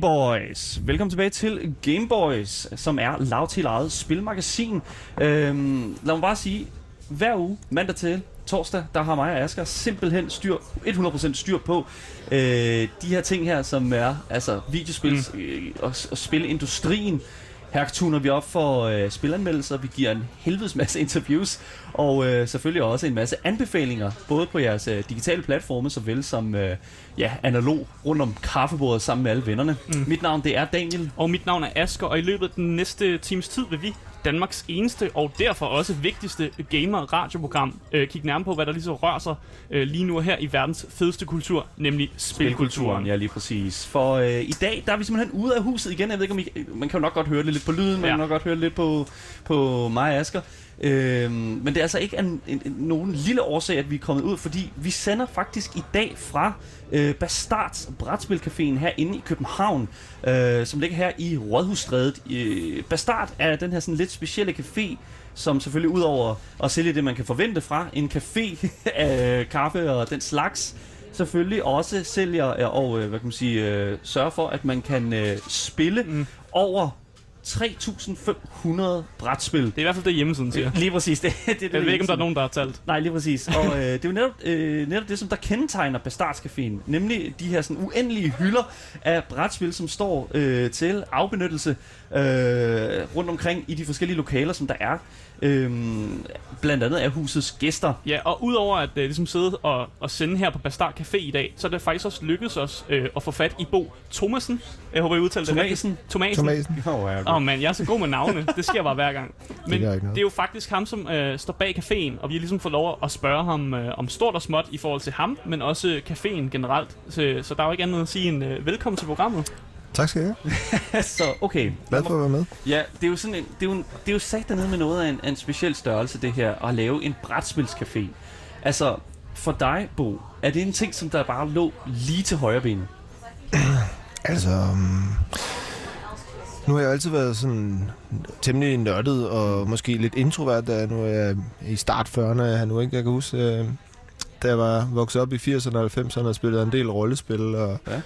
Gameboys. Velkommen tilbage til Gameboys, som er lav til eget spilmagasin. Øhm, lad mig bare sige, hver uge, mandag til torsdag, der har mig og Asger simpelthen styr, 100% styr på øh, de her ting her, som er altså videospil mm. øh, og, og spilindustrien. Her tuner vi op for øh, spilanmeldelser, vi giver en helvedes masse interviews, og øh, selvfølgelig også en masse anbefalinger, både på jeres øh, digitale platforme, såvel som øh, ja, analog rundt om kaffebordet sammen med alle vennerne. Mm. Mit navn det er Daniel. Og mit navn er Asker, og i løbet af den næste times tid vil vi Danmarks eneste og derfor også vigtigste gamer-radioprogram øh, kigge nærmere på, hvad der lige så rører sig øh, lige nu her i verdens fedeste kultur, nemlig spilkulturen. Ja, lige præcis. For øh, i dag, der er vi simpelthen ude af huset igen. Jeg ved ikke, om I, man kan jo nok godt høre det lidt på lyden, man ja. kan nok godt høre det lidt på, på mig og Asger. Øhm, men det er altså ikke en, en, en, nogen lille årsag, at vi er kommet ud, fordi vi sender faktisk i dag fra øh, Bastards Brætspilcaféen herinde i København, øh, som ligger her i Rådhusstrædet. Øh, Bastard er den her sådan lidt specielle café, som selvfølgelig udover at sælge det, man kan forvente fra en café af kaffe og den slags, selvfølgelig også sælger og øh, hvad kan man sige, øh, sørger for, at man kan øh, spille mm. over 3.500 brætspil. Det er i hvert fald det hjemmesiden siger. Lige præcis. Det, det, det, jeg ved ikke, om der er nogen, der har talt. Nej, lige præcis. Og øh, det er jo netop, øh, netop det, som der kendetegner Bastardscaféen. Nemlig de her sådan uendelige hylder af brætspil, som står øh, til afbenyttelse øh, rundt omkring i de forskellige lokaler, som der er. Øhm, blandt andet af husets gæster. Ja, og udover at øh, ligesom sidde og, og sende her på Bastard Café i dag, så er det faktisk også lykkedes os øh, at få fat i Bo Thomasen. Jeg håber, I udtaler det Tomasen. Tomasen. Tomasen. Åh oh, oh, man, jeg er så god med navne. det sker bare hver gang. Men det, det er jo faktisk ham, som øh, står bag caféen, og vi har ligesom fået lov at spørge ham øh, om stort og småt i forhold til ham, men også caféen generelt. Så, så der er jo ikke andet at sige end øh, velkommen til programmet. Tak skal jeg have. så, okay. Glad for at være med. Ja, det er jo sådan en, det er jo, det er jo sat dernede med noget af en, en speciel størrelse, det her, at lave en brætspilscafé. Altså, for dig, Bo, er det en ting, som der bare lå lige til højre ben? altså, um, nu har jeg altid været sådan temmelig nørdet og måske lidt introvert, da nu er jeg i start 40'erne, jeg nu ikke, jeg kan huske, øh, da jeg var vokset op i 80'erne og 90'erne og spillede en del rollespil og ja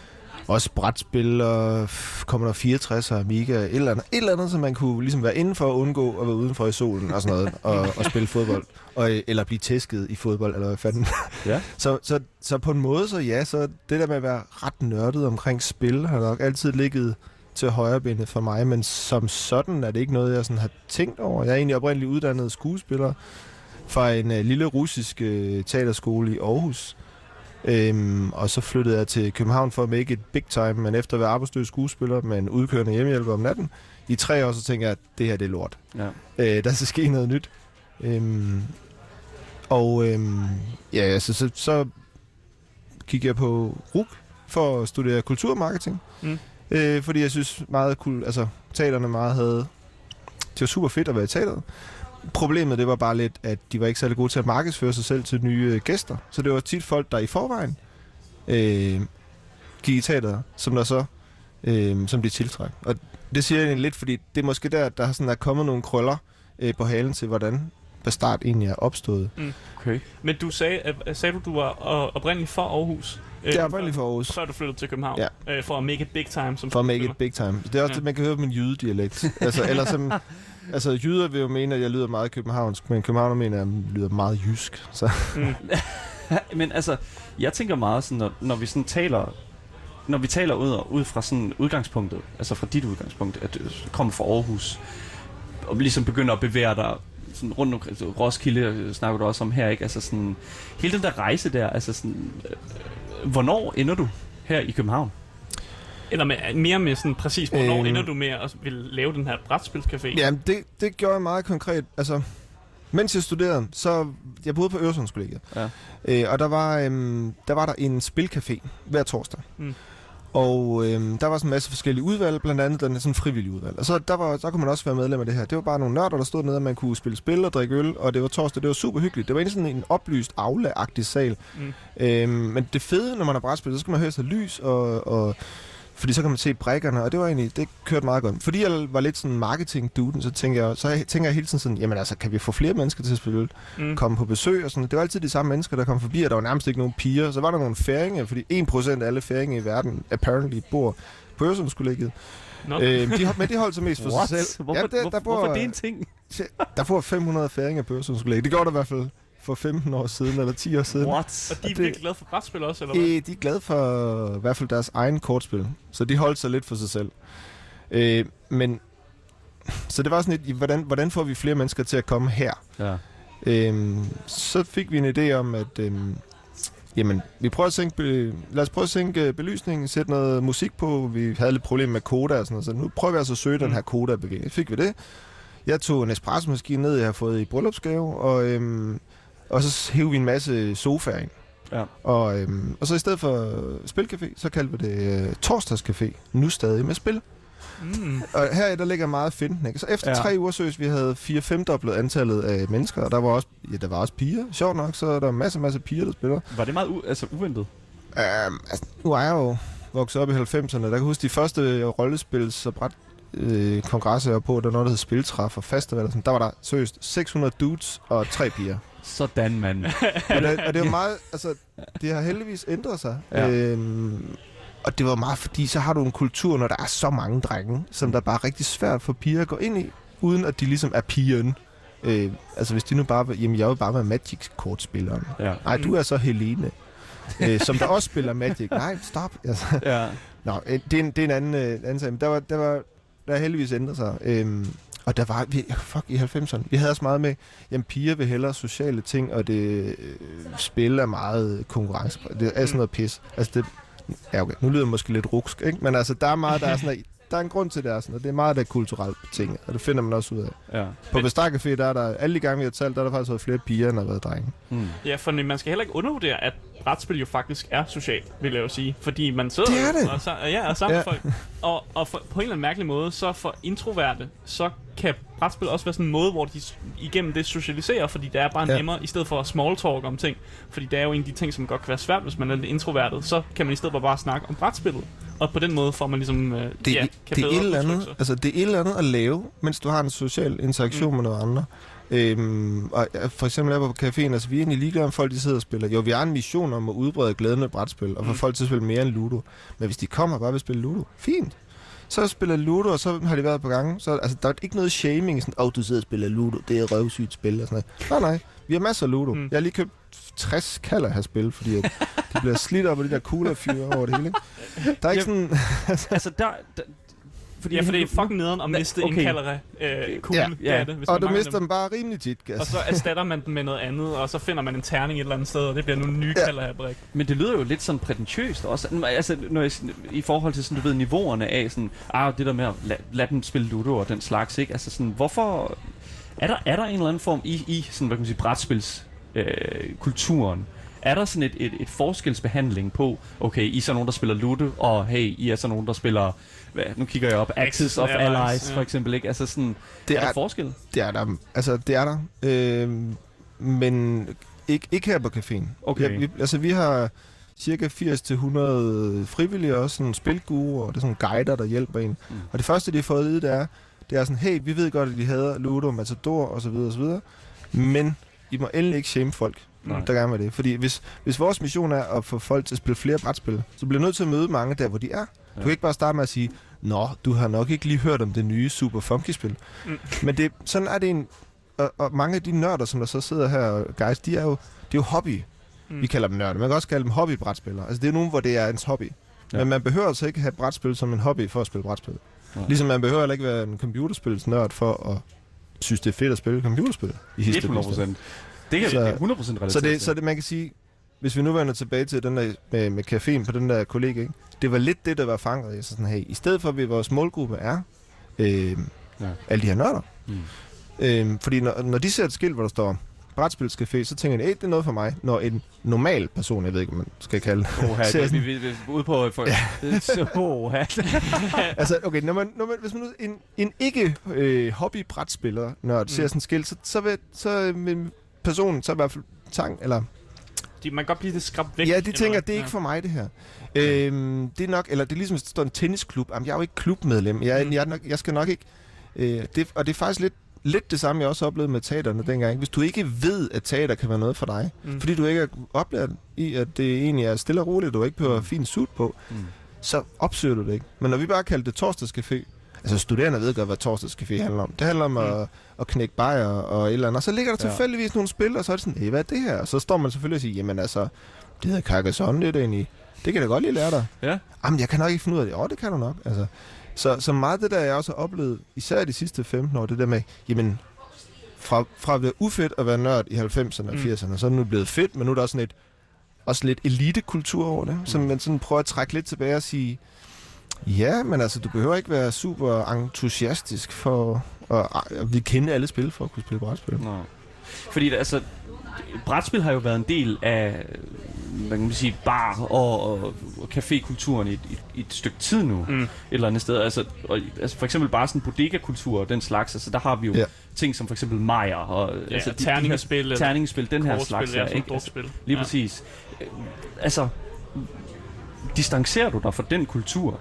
også brætspil og kommer der 64 og Amiga, et eller, andet, et eller andet, som man kunne ligesom være inden for at undgå at være udenfor i solen og sådan noget, og, og spille fodbold, og, eller blive tæsket i fodbold, eller hvad fanden. Ja. så, så, så på en måde, så ja, så det der med at være ret nørdet omkring spil, har nok altid ligget til højrebenet for mig, men som sådan er det ikke noget, jeg sådan har tænkt over. Jeg er egentlig oprindeligt uddannet skuespiller fra en uh, lille russisk uh, teaterskole i Aarhus, Øhm, og så flyttede jeg til København for at make it big time, men efter at være arbejdsløs skuespiller med en udkørende hjemmehjælper om natten, i tre år, så tænker jeg, at det her det er lort. Ja. Øh, der skal ske noget nyt. Øhm, og øhm, ja, altså, så, så gik jeg på RUK for at studere kulturmarketing. Mm. Øh, fordi jeg synes meget cool, altså teaterne meget havde, det var super fedt at være i teateret. Problemet det var bare lidt, at de var ikke særlig gode til at markedsføre sig selv til nye øh, gæster. Så det var tit folk, der i forvejen øh, gik i teateret, som der så øh, som de tiltræk. Og det siger jeg egentlig lidt, fordi det er måske der, der sådan er kommet nogle krøller øh, på halen til, hvordan Bastard egentlig er opstået. Mm. Okay. Men du sagde, at, sagde du, du var oprindeligt for Aarhus? Det er oprindeligt for Aarhus. Før du flyttede til København. Ja. Øh, for at make it big time. Som for at make it big time. Det er også ja. det, man kan høre på min jydedialekt. altså, eller som, altså, jyder vil jo mene, at jeg lyder meget københavnsk, men københavner mener, at jeg lyder meget jysk. Så. Mm. men altså, jeg tænker meget sådan, når, når vi sådan taler når vi taler ud, ud fra sådan udgangspunktet, altså fra dit udgangspunkt, at du kommer fra Aarhus, og ligesom begynder at bevæge dig sådan rundt omkring, altså Roskilde snakker du også om her, ikke? Altså sådan, hele den der rejse der, altså sådan, øh, hvornår ender du her i København? Eller med, mere med sådan præcis, hvornår øhm, ender du med at vil lave den her brætspilscafé? Ja, det, det gjorde jeg meget konkret. Altså, mens jeg studerede, så jeg boede på Øresundskollegiet. Ja. Øh, og der var, øhm, der var der en spilcafé hver torsdag. Mm. Og øhm, der var sådan en masse forskellige udvalg, blandt andet den sådan frivillige udvalg. Og så der, var, der kunne man også være medlem af det her. Det var bare nogle nørder, der stod nede, og man kunne spille spil og drikke øl, og det var torsdag. Det var super hyggeligt. Det var egentlig sådan en oplyst, aula sal. Mm. Øhm, men det fede, når man har brætspil, så skal man høre sig lys og, og fordi så kan man se brækkerne, og det var egentlig, det kørte meget godt. Fordi jeg var lidt sådan marketing duden så tænker jeg, så tænker jeg hele tiden sådan, jamen altså, kan vi få flere mennesker til at spille mm. komme på besøg og sådan. Det var altid de samme mennesker, der kom forbi, og der var nærmest ikke nogen piger. Så var der nogle færinger, fordi 1% af alle færinger i verden apparently bor Børsumskollegiet. No. Øh, de, men de holdt sig mest for What? sig selv. Hvorfor, ja, der, der bor, hvorfor det en ting? Der bor 500 færinger på Børsumskollegiet. Det gjorde der i hvert fald for 15 år siden, eller 10 år siden. What? Og de er virkelig glade for brætspil også, eller hvad? Øh, de er glade for i hvert fald deres egen kortspil. Så de holdt sig lidt for sig selv. Øh, men så det var sådan lidt, hvordan, hvordan får vi flere mennesker til at komme her? Ja. Øhm, så fik vi en idé om, at øhm, jamen, vi prøver at sænke, be, lad os prøve at sænke belysningen, sætte noget musik på. Vi havde lidt problemer med koda og sådan noget, så nu prøver vi altså at søge mm. den her koda-bevægning. Fik vi det. Jeg tog en espresso-maskine ned, jeg har fået i bryllupsgave, og, øhm, og så hævde vi en masse sofaer ind. Ja. Og, øhm, og så i stedet for spilcafé, så kaldte vi det øh, torsdagscafé, nu stadig med spil. Mm. Og her der ligger meget finten, ikke? Så efter ja. tre uger søs, vi havde 4-5 dobblet antallet af mennesker, og der var også, ja, der var også piger. Sjovt nok, så er der masser, masser af piger, der spiller. Var det meget u- altså, uventet? Um, altså, nu er jeg jo vokset op i 90'erne. Der kan huske de første rollespils og bræt øh, kongresser på, der noget, der hed Spiltræf og festival. Sådan. Der var der seriøst 600 dudes og tre piger. Sådan, mand. og, det, og det er meget, altså, det har heldigvis ændret sig. Ja. Øhm, og det var meget fordi, så har du en kultur, når der er så mange drenge, som der bare er rigtig svært for piger at gå ind i, uden at de ligesom er pigen. Øh, altså hvis de nu bare, jamen jeg vil bare være Magic-kortspilleren. Ja. Nej, du er så Helene, øh, som der også spiller Magic. Nej, stop. Altså. Ja. Nå, øh, det er en, det er en anden, øh, anden sag. Men der var, der var der heldigvis ændret sig. Øhm, og der var, vi, fuck, i 90'erne, vi havde også meget med, jamen piger vil hellere sociale ting, og det øh, spil er meget konkurrence. Det er sådan noget pis. Altså det, Ja, okay. Nu lyder det måske lidt ruksk, ikke? Men altså, der er meget, der er sådan, der er en grund til det, er sådan, og det er meget, der er kulturelt betinget, og det finder man også ud af. Ja. På Vestar Café, der er der, alle de gange, vi har talt, der er der faktisk været flere piger, end der har været drenge. Mm. Ja, for man skal heller ikke undervurdere, at brætspil jo faktisk er socialt, vil jeg jo sige. Fordi man sidder det er det. Og, så, ja, og sammen ja. folk. Og, og for, på en eller anden mærkelig måde, så for introverte, så kan brætspil også være sådan en måde, hvor de igennem det socialiserer, fordi det er bare ja. nemmere, i stedet for small talk om ting. Fordi det er jo en af de ting, som godt kan være svært, hvis man er lidt introvertet. Så kan man i stedet for bare snakke om brætspillet. Og på den måde får man ligesom, øh, det, ja, kan det er et eller andet, altså det er et eller andet at lave, mens du har en social interaktion mm. med noget andre. Øhm, og for eksempel er på caféen, altså vi er egentlig ligeglade om folk, de sidder og spiller. Jo, vi har en mission om at udbrede glæden med brætspil, og få mm. folk til at spille mere end Ludo. Men hvis de kommer og bare vil spille Ludo, fint. Så spiller Ludo, og så har de været på gang. Så altså, der er ikke noget shaming, sådan, åh, oh, du sidder og spiller Ludo, det er røvsygt spil, og sådan noget. Nej, nej, vi har masser af Ludo. Mm. Jeg har lige købt 60 kalder her spil, fordi at de bliver slidt op af de der kuglerfyre over det hele. Ikke? Der er ikke sådan... altså, der, der, fordi, ja, for det er fucking nederen at miste okay. en kalere øh, kugle. Ja, ja. Det, hvis og du mister dem. dem bare rimelig tit, gas. Og så erstatter man den med noget andet, og så finder man en terning et eller andet sted, og det bliver nogle nye ja. kalere brik. Men det lyder jo lidt sådan prætentiøst også. Altså, når jeg, i forhold til sådan, du ved, niveauerne af sådan, ah, det der med at lade lad dem spille Ludo og den slags, ikke? Altså sådan, hvorfor... Er der, er der en eller anden form i, i sådan, hvad kan man sige, brætspils øh, kulturen, er der sådan et, et, et forskelsbehandling på, okay, I er så nogen, der spiller Ludo, og hey, I er så nogen, der spiller, hvad, nu kigger jeg op, Axis of Allies, Allies ja. for eksempel, ikke? Altså sådan, det er, er der forskel? Det er der, altså det er der, øh, men ikke, ikke her på caféen. Okay. Ja, vi, altså vi har cirka 80-100 frivillige også, sådan spilgure, og det er sådan guider, der hjælper en. Mm. Og det første, de har fået at vide, det er, det er sådan, hey, vi ved godt, at de hader Ludo, Matador og så videre og så videre, men I må endelig ikke shame folk. Nej. der gerne vil det. Fordi hvis, hvis vores mission er at få folk til at spille flere brætspil, så bliver du nødt til at møde mange der, hvor de er. Du kan ikke bare starte med at sige, Nå, du har nok ikke lige hørt om det nye Super Funky-spil. Mm. Men det, sådan er det en... Og, og mange af de nørder, som der så sidder her, guys, de er jo, det er jo hobby. Mm. Vi kalder dem nørder. Man kan også kalde dem hobbybrætspillere. Altså, det er nogen, hvor det er ens hobby. Ja. Men man behøver altså ikke have brætspil som en hobby for at spille brætspil. Ja. Ligesom man behøver ikke være en computerspilsnørd for at synes, det er fedt at spille computerspil. I 100%. Det er så, 100% relateret så det, så det, man kan sige, hvis vi nu vender tilbage til den der med, med caféen på den der kollega, ikke? det var lidt det, der var fanget i. Så sådan, hey, i stedet for, at vores målgruppe er øh, ja. alle de her nørder. Mm. Øh, fordi når, når de ser et skilt, hvor der står brætspilscafé, så tænker de, hey, det er noget for mig. Når en normal person, jeg ved ikke, om man skal kalde det. Oh, her, vi, vi, vi, ude på... For, ja. så, oh, altså, okay, når man, når man, hvis man nu, en, en ikke øh, hobby-brætspiller, når mm. ser sådan et skilt, så, så, vil, så vil personen så i hvert fald tang, eller de, man kan godt blive det skræbt væk. Ja, de tænker, det er ikke ja. for mig, det her. Okay. Øhm, det er nok, eller det er ligesom, hvis der står en tennisklub. Jamen, jeg er jo ikke klubmedlem. Jeg, mm. jeg, nok, jeg skal nok ikke... Øh, det, og det er faktisk lidt, lidt det samme, jeg også oplevede med teaterne dengang. Hvis du ikke ved, at teater kan være noget for dig, mm. fordi du ikke er oplært i, at det egentlig er stille og roligt, du ikke behøver mm. fin suit på, mm. så opsøger du det ikke. Men når vi bare kaldte det torsdagscafé, altså studerende ved godt, hvad torsdagscafé handler om. Det handler om mm. at, at knække bajer og et eller andet. Og så ligger der tilfældigvis ja. nogle spil, og så er det sådan, hey, hvad er det her? Og så står man selvfølgelig og siger, jamen altså, det hedder Carcassonne, det er det egentlig. Det kan jeg da godt lige lære dig. Ja. Jamen, jeg kan nok ikke finde ud af det. Åh, det kan du nok. Altså, så, så meget det der, jeg også har oplevet, især de sidste 15 år, det der med, jamen, fra, fra at være ufedt at være nørd i 90'erne og 80'erne, mm. så er det nu blevet fedt, men nu er der også sådan et, også lidt elitekultur over det, mm. som man sådan prøver at trække lidt tilbage og sige, ja, men altså, du behøver ikke være super entusiastisk for at, at vi kende alle spil for at kunne spille brætspil. Nej. Fordi altså, brætspil har jo været en del af hvad kan man sige, bar og, og, og cafékulturen i, i, i et stykke tid nu, mm. et eller andet sted. Altså, og, altså for eksempel bare sådan bodega-kultur og den slags, altså der har vi jo ja. ting som for eksempel Majer og ja, altså, de, terningsspil, de terningsspil, den her slags. Ja, ikke? Altså, lige ja. præcis. Altså, distancerer du dig fra den kultur,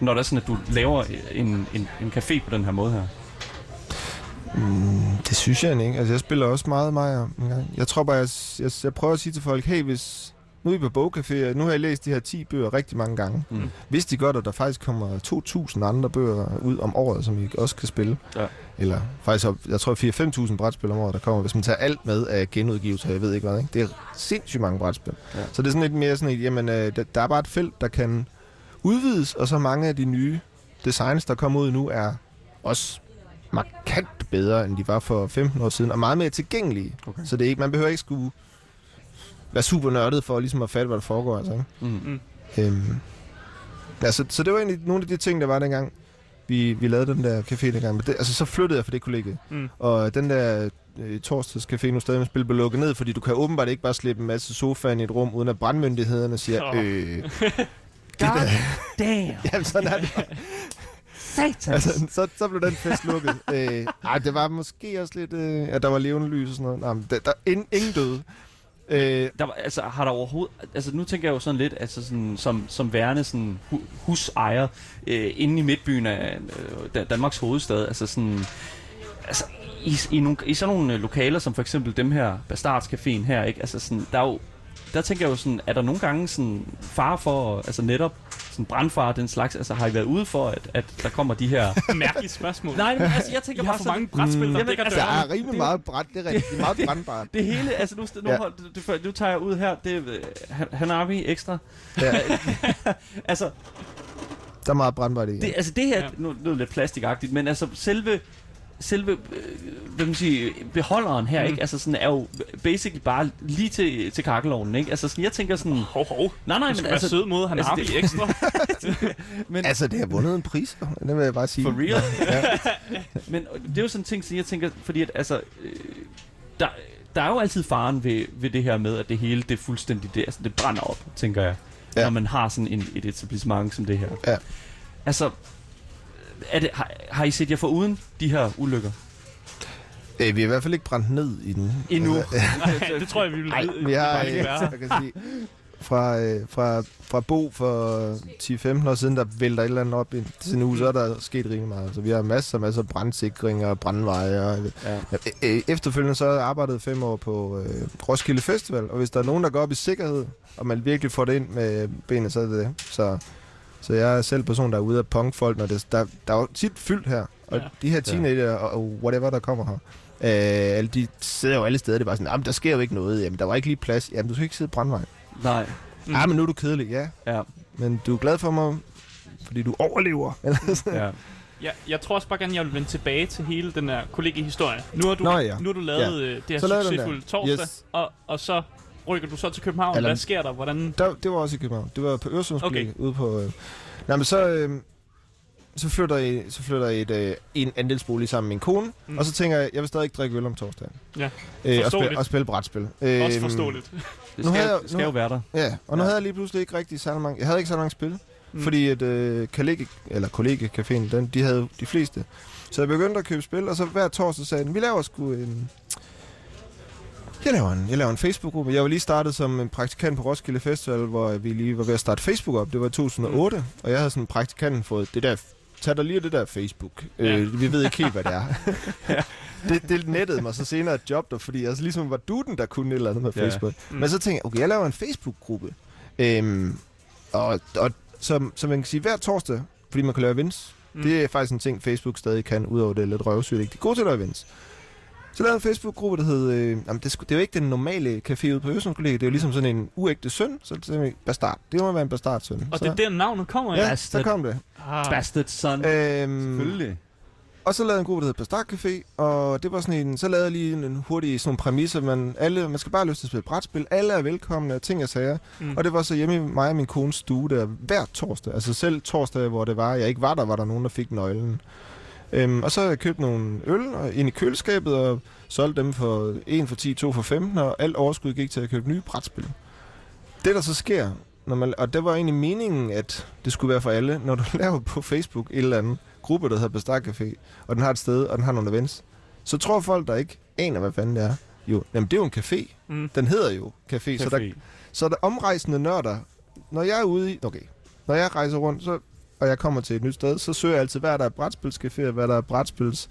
når det er sådan, at du laver en, en, en café på den her måde her? Mm, det synes jeg ikke. Altså, jeg spiller også meget Maja en gang. Jeg tror bare, jeg, jeg, jeg prøver at sige til folk, hey, hvis... Nu er vi på bogcafé, nu har jeg læst de her 10 bøger rigtig mange gange. Mm. Hvis de godt, at der faktisk kommer 2.000 andre bøger ud om året, som I også kan spille. Ja. Eller faktisk, jeg tror 4-5.000 brætspil om året, der kommer, hvis man tager alt med af genudgivelser, jeg ved ikke hvad. Ikke? Det er sindssygt mange brætspil. Ja. Så det er sådan lidt mere sådan et, jamen, øh, der, der er bare et felt, der kan udvides, og så mange af de nye designs, der kommer ud nu, er også markant bedre, end de var for 15 år siden, og meget mere tilgængelige. Okay. Så det er ikke, man behøver ikke skulle være super nørdet for ligesom at fatte, hvad der foregår. Altså, ikke? Mm. mm. Øhm, ja, så, så det var egentlig nogle af de ting, der var dengang, vi, vi lavede den der café dengang. Men det, altså, så flyttede jeg fra det kollegie. Mm. Og den der øh, torsdagscafé nu stadig med spil blev lukket ned, fordi du kan åbenbart ikke bare slippe en masse sofaen i et rum, uden at brandmyndighederne siger, oh. øh... God damn! Jamen, sådan er det. Satans. Altså, så, så blev den fest lukket. øh, ej, det var måske også lidt, øh, at der var levende lys og sådan noget. Nej, men der, der ingen, ingen døde. Øh, der var, altså, har der overhovedet... Altså, nu tænker jeg jo sådan lidt, altså sådan, som, som værende sådan hu, husejer øh, inde i midtbyen af øh, Danmarks hovedstad. Altså sådan... Altså, i, i, nogle, i sådan nogle lokaler, som for eksempel dem her, Bastardscaféen her, ikke? Altså sådan, der er jo der tænker jeg jo sådan, er der nogle gange sådan far for, altså netop sådan brandfar den slags, altså har I været ude for, at, at der kommer de her... Mærkelige spørgsmål. Nej, men altså jeg tænker I bare har for mange brætspil, mm, der dækker altså, Der er rimelig meget brand, det er rigtig meget brandbart. det hele, altså nu, nu, ja. nu, nu tager jeg ud her, det er Hanabi ekstra. Ja. altså, der er meget brandbart i. Det, altså det her, ja. nu, nu er det lidt plastikagtigt, men altså selve selve øh, hvad man sige, beholderen her, mm. ikke? Altså sådan er jo basically bare lige til, til kakkelovnen, ikke? Altså sådan, jeg tænker sådan... Hov, hov. Nej, nej, men altså... sød måde, han altså, har det, ekstra. men, altså, det har vundet en pris, det vil jeg bare sige. For real? ja. men det er jo sådan en ting, som jeg tænker, fordi at, altså... Øh, der, der er jo altid faren ved, ved det her med, at det hele, det er fuldstændig, det, altså, det brænder op, tænker jeg. Ja. Når man har sådan en, et etablissement som det her. Ja. Altså, er det, har, har I set jer for uden de her ulykker? Øh, vi er i hvert fald ikke brændt ned i den. Endnu? Nej, det tror jeg, vi vil Nej, vi har, øh, jeg kan sige, fra, øh, fra, fra Bo for 10-15 år siden, der vælter et eller andet op til nu, så er der sket rimelig meget. Så vi har masser og masser af brandsikring og brandveje. Og, ja. Øh, efterfølgende så har jeg arbejdet fem år på øh, Roskilde Festival, og hvis der er nogen, der går op i sikkerhed, og man virkelig får det ind med benene, så er det det. Så så jeg er selv person, der er ude af punkfolk, når det, der, der er jo tit fyldt her. Og ja. de her teenager og whatever, der kommer her, øh, alle, de sidder jo alle steder, det er bare sådan, jamen, der sker jo ikke noget, jamen, der var ikke lige plads, jamen, du skal ikke sidde brandvej. Nej. Mm. Ah, men nu er du kedelig, ja. ja. Men du er glad for mig, fordi du overlever. ja. Ja, jeg tror også bare gerne, jeg vil vende tilbage til hele den der kollegiehistorie. Nu har du, Nå, ja. nu har du lavet ja. Øh, det her succesfulde torsdag, yes. og, og så rykker du så til København. Eller, Hvad sker der? Hvordan? Der, det var også i København. Det var på Øresundskollegiet, okay. ude på... Øh, nej, men så... Øh, så flytter jeg, så flytter jeg et, øh, en andelsbolig sammen med min kone, mm. og så tænker jeg, jeg vil stadig ikke drikke øl om torsdagen. Ja, øh, og, spille, og spille brætspil. Øh, også forståeligt. det skal, jeg, skal jo være der. Ja, og nu ja. havde jeg lige pludselig ikke rigtig så mange, jeg havde ikke så mange spil, mm. fordi at øh, kollege, eller kollegecaféen, den, de havde de fleste. Så jeg begyndte at købe spil, og så hver torsdag sagde den, vi laver sgu en, jeg laver en, jeg laver en Facebook-gruppe. Jeg var lige startet som en praktikant på Roskilde Festival, hvor vi lige var ved at starte Facebook op. Det var i 2008, mm. og jeg havde sådan en praktikant fået det der tag dig lige det der Facebook. Ja. Øh, vi ved ikke helt, hvad det er. ja. det, det nettede mig så senere et job der, fordi altså, ligesom var du den, der kunne et eller andet med Facebook. Ja. Mm. Men så tænkte jeg, okay, jeg laver en Facebook-gruppe. Øhm, og, og, så, så man kan sige, hver torsdag, fordi man kan lave events, mm. det er faktisk en ting, Facebook stadig kan, udover det er lidt røvsygt, ikke? De er gode til at lave events. Så lavede en Facebook-gruppe, der hed... Øh, jamen det, det er jo ikke den normale café ude på Østenskollegiet. Det er jo ligesom sådan en uægte søn. Så det er Bastard. Det må være en Bastard-søn. Og så, det er der navnet kommer Ja, af? så kom det. Ah. Bastard son. Øhm, Selvfølgelig. og så lavede jeg en gruppe, der hed Bastard Café, og det var sådan en, så lavede jeg lige en, en hurtig sådan nogle præmisser, man, alle, man skal bare have lyst til at spille brætspil, alle er velkomne, og ting og sager. Mm. Og det var så hjemme i mig og min kones stue der hver torsdag, altså selv torsdag, hvor det var, jeg ikke var der, var der nogen, der fik nøglen. Øhm, og så havde jeg købt nogle øl og, ind i køleskabet, og solgte dem for 1 for 10, 2 for 15, og alt overskud gik til at købe nye brætspil. Det der så sker, når man, og det var egentlig meningen, at det skulle være for alle, når du laver på Facebook et eller andet gruppe, der hedder Bastard Café, og den har et sted, og den har nogle events, så tror folk, der ikke aner, hvad fanden det er, jo, jamen det er jo en café. Mm. Den hedder jo café, så der, Café. så er der omrejsende nørder. Når jeg er ude i... Okay. Når jeg rejser rundt, så, og jeg kommer til et nyt sted, så søger jeg altid, hvad der er brætspilscaféer, hvad der er brætspils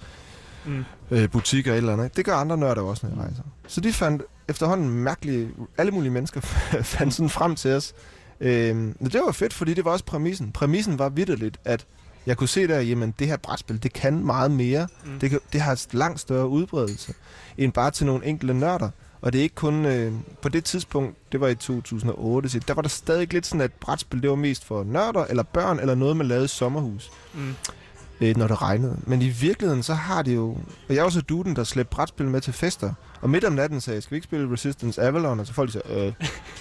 Mm. øh, butikker eller andet. Det gør andre nørder også, når jeg rejser. Så de fandt efterhånden mærkelige... Alle mulige mennesker fandt sådan frem til os. Øh, men det var fedt, fordi det var også præmissen. Præmissen var vidderligt, at jeg kunne se der, jamen det her brætspil, det kan meget mere. Mm. Mm. Det, kan, det har et langt større udbredelse, end bare til nogle enkelte nørder. Og det er ikke kun... Øh, på det tidspunkt, det var i 2008, så der var der stadig lidt sådan, at brætspil, det var mest for nørder, eller børn, eller noget, man lavede i sommerhus, Mm. øh, når det regnede. Men i virkeligheden, så har det jo... Og jeg var så duden, der slæbte brætspil med til fester. Og midt om natten sagde jeg, skal vi ikke spille Resistance Avalon? Og så folk sagde,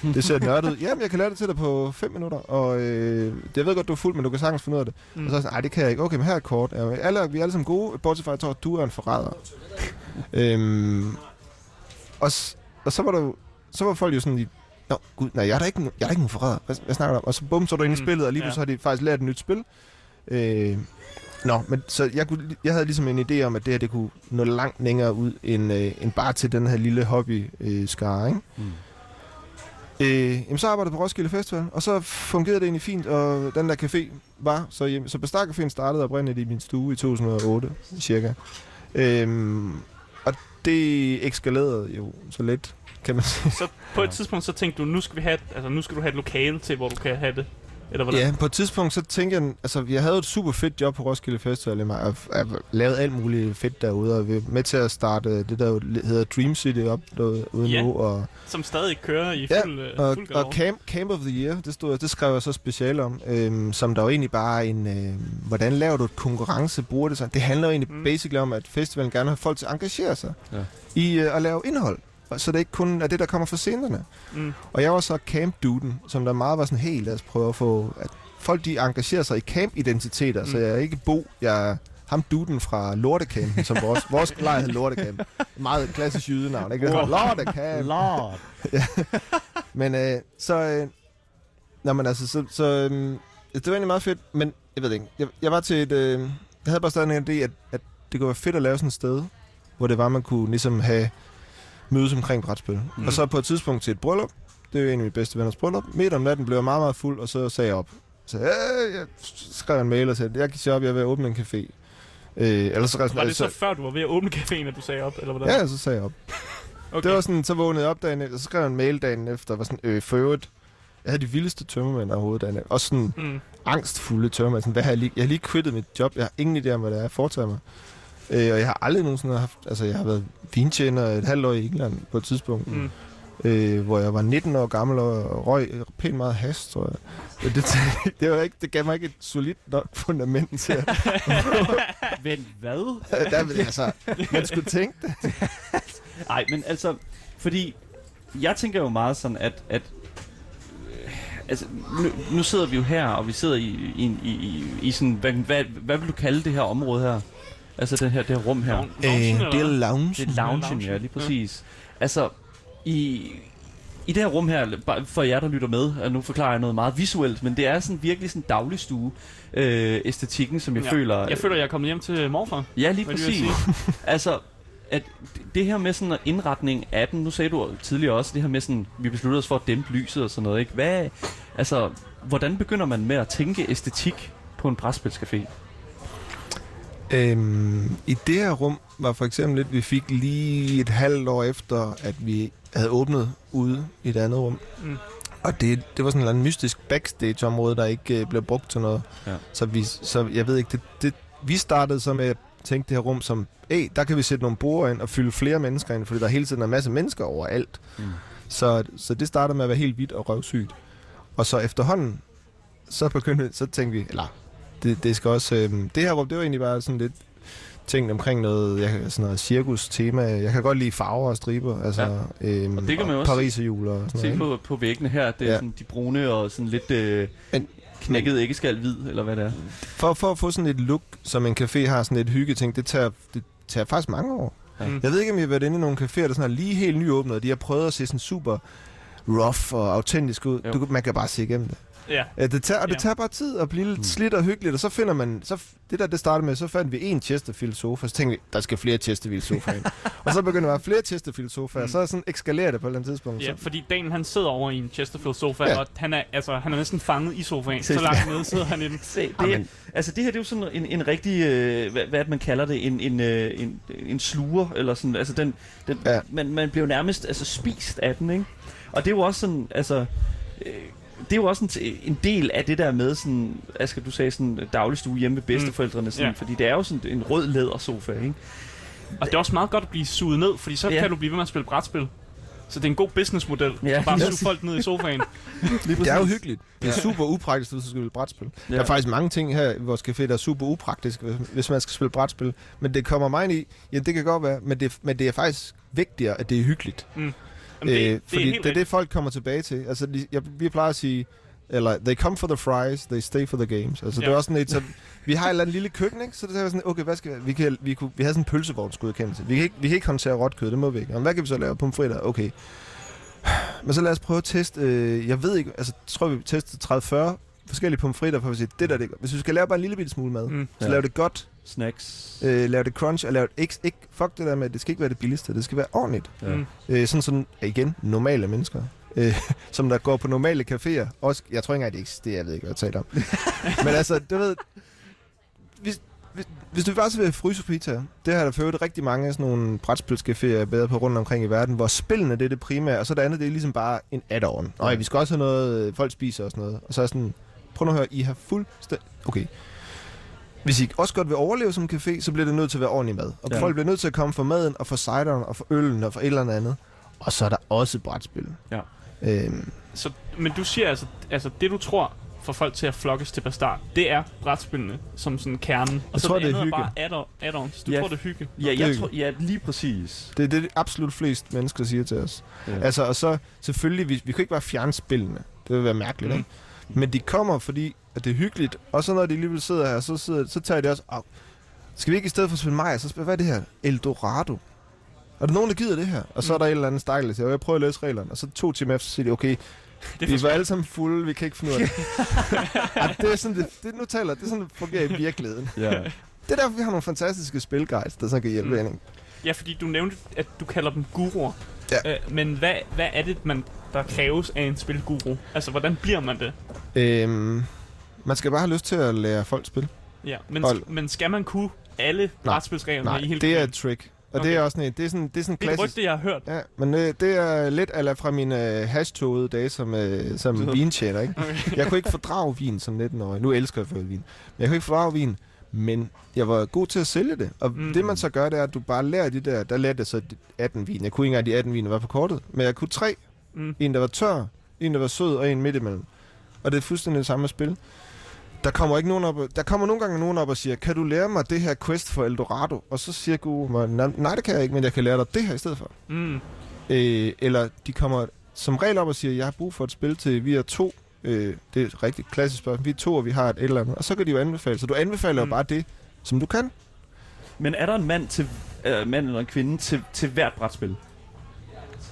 øh, det ser nørdet ud. Jamen, jeg kan lære det til dig på 5 minutter. Og øh, jeg ved godt, du er fuld, men du kan sagtens finde ud af det. Mm. Og så er jeg sådan, nej, det kan jeg ikke. Okay, men her er et kort. Alle, vi er alle sammen gode, bortset fra, at jeg tror, du er en forræder. øhm, og, og så var der så var folk jo sådan lige, Nå, gud, nej, jeg er da ikke, jeg er da ikke nogen forræder. Hvad, hvad snakker du om? Og så bum, så er du inde i Mm, spillet, og lige ja. pludselig har de faktisk lært et nyt spil. Øh, nå, men så jeg, kunne, jeg havde ligesom en idé om, at det her, det kunne nå langt længere ud, end, øh, end bare til den her lille hobby øh, skare, ikke? Mm. Øh, jamen, så arbejdede jeg på Roskilde Festival, og så fungerede det egentlig fint, og den der café var, så, hjem, så Bastard Caféen startede oprindeligt i min stue i 2008, cirka. Øhm, og det eskalerede jo så lidt, kan man sige. Så på et tidspunkt, så tænkte du, nu skal, vi have, altså, nu skal du have et lokale til, hvor du kan have det. Eller hvordan? Ja, på et tidspunkt, så tænkte jeg, altså, jeg havde et super fedt job på Roskilde Festival, og jeg lavede alt muligt fedt derude, og vi var med til at starte det, der hedder Dream City op derude ude Ja. nu, og Som stadig kører i Ja, fuld, øh, Og, fuld og camp, camp of the Year, det, stod, det skrev jeg så special om, øhm, som der jo egentlig bare er en, øh, hvordan laver du et konkurrence, bruger det så? Det handler jo egentlig mm. basically om, at festivalen gerne vil have folk til at engagere sig Ja. i øh, at lave indhold. Så det ikke kun er det, der kommer fra scenerne. Mm. Og jeg var så camp-duden, som der meget var sådan, hey, lad os prøve at få, at folk de engagerer sig i camp-identiteter, mm. så jeg er ikke Bo, jeg er ham duden fra Lortekampen, som vores, vores lejr hedder Lortekamp. Meget klassisk jydenavn, ikke? Wow. Lortekamp. Lord. Men øh, så... Øh, nå, men altså, så... så øh, det var egentlig meget fedt, men jeg ved ikke. Jeg, jeg var til et... Øh, jeg havde bare stadig en idé, at, at det kunne være fedt at lave sådan et sted, hvor det var, man kunne ligesom have mødes omkring brætspil. Mm. Og så på et tidspunkt til et bryllup, det er jo en af mine bedste venners bryllup, midt om natten blev jeg meget, meget fuld, og så sagde jeg op. Så øh, jeg skrev en mail og sagde, jeg kan sige op, jeg vil åbne en café. Øh, eller så, Var det så før, du var ved at åbne caféen, at du sagde op? Eller hvordan? Ja, så sagde jeg op. okay. Det var sådan, så vågnede jeg op dagen efter, og så skrev jeg en mail dagen efter, og var sådan, øh, for øvrigt, jeg havde de vildeste tømmermænd overhovedet dagen efter. Også sådan Mm. angstfulde tømmermænd. Sådan, hvad har jeg, lige, jeg har lige quittet mit job, jeg har ingen idé om, hvad det er, jeg foretager mig. Øh, og jeg har aldrig nogensinde haft, altså jeg har været vintjener et halvt år i England på et tidspunkt, mm. Øh, hvor jeg var 19 år gammel og røg pænt meget has, tror jeg. Men Det, det, var ikke, det gav mig ikke et solidt nok fundament til at... Vent, hvad? der, altså, man skulle tænke det. Nej, men altså, fordi jeg tænker jo meget sådan, at, at øh, altså, nu, nu sidder vi jo her, og vi sidder i, i, i, i, i sådan, hvad, hvad, hvad vil du kalde det her område her? Altså den her, det her rum her. Loungen, Øh, det er hvad? lounge. Det er loungen, loungen, ja, lige ja. præcis. Altså, i, i det her rum her, for jer, der lytter med, og nu forklarer jeg noget meget visuelt, men det er sådan virkelig sådan dagligstue øh, æstetikken, som jeg Ja. føler... Jeg føler, jeg er kommet hjem til morfar. Ja, lige præcis. altså, at det her med sådan indretning af den, nu sagde du tidligere også, det her med sådan, vi besluttede os for at dæmpe lyset og sådan noget, ikke? Hvad, altså, hvordan begynder man med at tænke æstetik på en brætspilscafé? Øhm, I det her rum var for eksempel lidt, vi fik lige et halvt år efter, at vi havde åbnet ude i et andet rum. Mm. Og det, det var sådan en eller mystisk backstage-område, der ikke øh, blev brugt til noget. Ja. Så, vi, så jeg ved ikke, det, det, vi startede så med at tænke det her rum som, hey, der kan vi sætte nogle borde ind og fylde flere mennesker ind, fordi der hele tiden er en masse mennesker overalt. Mm. Så, så det startede med at være helt hvidt og røvsygt. Og så efterhånden, så begyndte så tænkte vi, eller det, det skal også, øh, det her rum, det var egentlig bare sådan lidt ting omkring noget, jeg, sådan noget cirkus-tema. Jeg kan godt lide farver og striber, altså ja. øhm, og det kan man også Paris og jul og sådan se noget. på, på væggene her, det er ja. sådan de brune og sådan lidt øh, en, knækket ikke skal hvid, eller hvad det er. For, for at få sådan et look, som en café har, sådan et hyggeting, det tager, det tager faktisk mange år. Ja. Jeg ved ikke, om I har været inde i nogle caféer, der sådan er lige helt nyåbnet, de har prøvet at se sådan super rough og autentisk ud. Du, man kan bare se igennem det. Ja. det tager, og det ja. tager bare tid at blive lidt mm. slidt og hyggeligt, og så finder man, så det der det startede med, så fandt vi en Chesterfield sofa, så tænkte vi, der skal flere Chesterfield sofaer ind. og så begynder der at flere Chesterfield sofaer, mm. og så sådan ekskalerer det på et eller andet tidspunkt. Ja, så. fordi Daniel han sidder over i en Chesterfield sofa, ja. og han er, altså, han er næsten fanget i sofaen, så langt nede sidder han i den. Se, det er, altså det her det er jo sådan en, en rigtig, øh, hvad, hvad man kalder det, en, en, øh, en, en sluger, eller sådan, altså den, den ja. man, man bliver nærmest altså, spist af den, ikke? Og det er jo også sådan, altså... Øh, det er jo også en, en del af det der med sådan, Asger, du sagde sådan dagligstue hjemme med bedsteforældrene, sådan, mm. ja. fordi det er jo sådan en rød lædersofa, ikke? Og det er også meget godt at blive suget ned, fordi så ja. kan du blive ved med at spille brætspil. Så det er en god businessmodel. Ja. Bare suge folk ned i sofaen. det er jo hyggeligt. Det er super upraktisk, hvis du skal spille brætspil. Ja. Der er faktisk mange ting her i vores café, der er super upraktisk, hvis man skal spille brætspil. Men det kommer mig ind i, ja, det kan godt være, men det, men det er faktisk vigtigere, at det er hyggeligt. Mm. Jamen, det, øh, fordi det er, det, er det, folk kommer tilbage til. Altså, de, jeg, vi plejer at sige, eller they come for the fries, they stay for the games. Altså, ja. det er også sådan et, så, vi har et eller andet lille køkken, ikke? Så det er sådan, okay, hvad skal vi, vi, kan, vi, kunne, vi havde sådan en pølsevognsgodkendelse. Vi kan ikke, vi kan ikke håndtere råt kød, det må vi ikke. Men hvad kan vi så lave? Pomfritter, okay. Men så lad os prøve at teste, øh, jeg ved ikke, altså tror vi tester 30-40 forskellige pomfritter, for at sige, det der, det, hvis vi skal lave bare en lille bitte smule mad, mm. så ja. lav det godt. Snacks. Øh, lav det crunch, og lav det ikke, ikke, fuck det der med, det skal ikke være det billigste, det skal være ordentligt. Ja. Mm. Øh, sådan sådan, igen, normale mennesker. Øh, som der går på normale caféer. Også, jeg tror ikke engang, det eksisterer, jeg ved ikke, hvad jeg taler om. Men altså, du ved, hvis, hvis, hvis du bare så vil fryse pizza, det har der ført rigtig mange af sådan nogle brætspilscaféer bedre på rundt omkring i verden, hvor spillene det er det primære, og så det andet, det er ligesom bare en add-on. Nej, vi skal også have noget, folk spiser og sådan noget. Og så er sådan, prøv nu at høre, I har fuldstændig... Okay. Hvis I også godt vil overleve som café, så bliver det nødt til at være ordentlig mad. Og ja. folk bliver nødt til at komme for maden, og for cideren, og for øllen, og for et eller andet. Og så er der også brætspil. Ja. Øhm. Så, men du siger altså, altså, det du tror får folk til at flokkes til Bastard, det er brætspillene som sådan kernen. Og jeg så tror, det, det er hygge. bare add-ons. Du ja. tror, det er hygge? Ja, jeg tror, ja, lige præcis. Det er det, absolut flest mennesker siger til os. Ja. Altså, og så selvfølgelig, vi, vi kan ikke bare fjerne spillene. Det vil være mærkeligt, mm. ikke? Men de kommer, fordi at det er hyggeligt. Og så når de alligevel sidder her, så, sidder, så tager de også... Au, skal vi ikke i stedet for at spille mig, så spille, hvad er det her? Eldorado. Er der nogen, der gider det her? Og så mm. er der en eller anden stejl, der siger, jeg prøver at læse reglerne. Og så to timer efter, så siger de, okay, det vi var alle sammen fulde, vi kan ikke finde ud af det. ja, det er sådan, det, det, nu taler, det er sådan, det fungerer i virkeligheden. ja. Det er derfor, vi har nogle fantastiske spilguides, der så kan hjælpe mm. Ja, fordi du nævnte, at du kalder dem guruer. Ja. Øh, men hvad, hvad er det, man, der kræves af en spilguru? Altså, hvordan bliver man det? Øhm, man skal bare have lyst til at lære folk spil. Ja, men, Hold. men skal man kunne alle brætspilsreglerne i hele det er et trick. Og okay. det er også sådan, det er sådan, det er sådan klassisk. Det er jeg har hørt. Ja, men øh, det er lidt ala fra mine øh, hashtogede dage som, øh, som vintjener, ikke? Okay. jeg kunne ikke fordrage vin som 19-årig. Nu elsker jeg for vin. Men jeg kunne ikke fordrage vin, men jeg var god til at sælge det. Og mm. det man så gør, det er, at du bare lærer de der, der lærte jeg så 18 vin. Jeg kunne ikke engang de 18 vine, der var på kortet, men jeg kunne tre. Mm. En, der var tør, en, der var sød, og en midt imellem. Og det er fuldstændig det samme spil. Der kommer ikke nogen op, der kommer nogle gange nogen op og siger, kan du lære mig det her quest for Eldorado? Og så siger Guru mig, nej det kan jeg ikke, men jeg kan lære dig det her i stedet for. Mm. Øh, eller de kommer som regel op og siger, jeg har brug for et spil til, vi er to. Øh, det er et rigtig klassisk spørgsmål. Vi er to, og vi har et eller andet. Og så kan de jo anbefale. Så du anbefaler mm. jo bare det, som du kan. Men er der en mand, til, øh, mand eller en kvinde til, til hvert brætspil?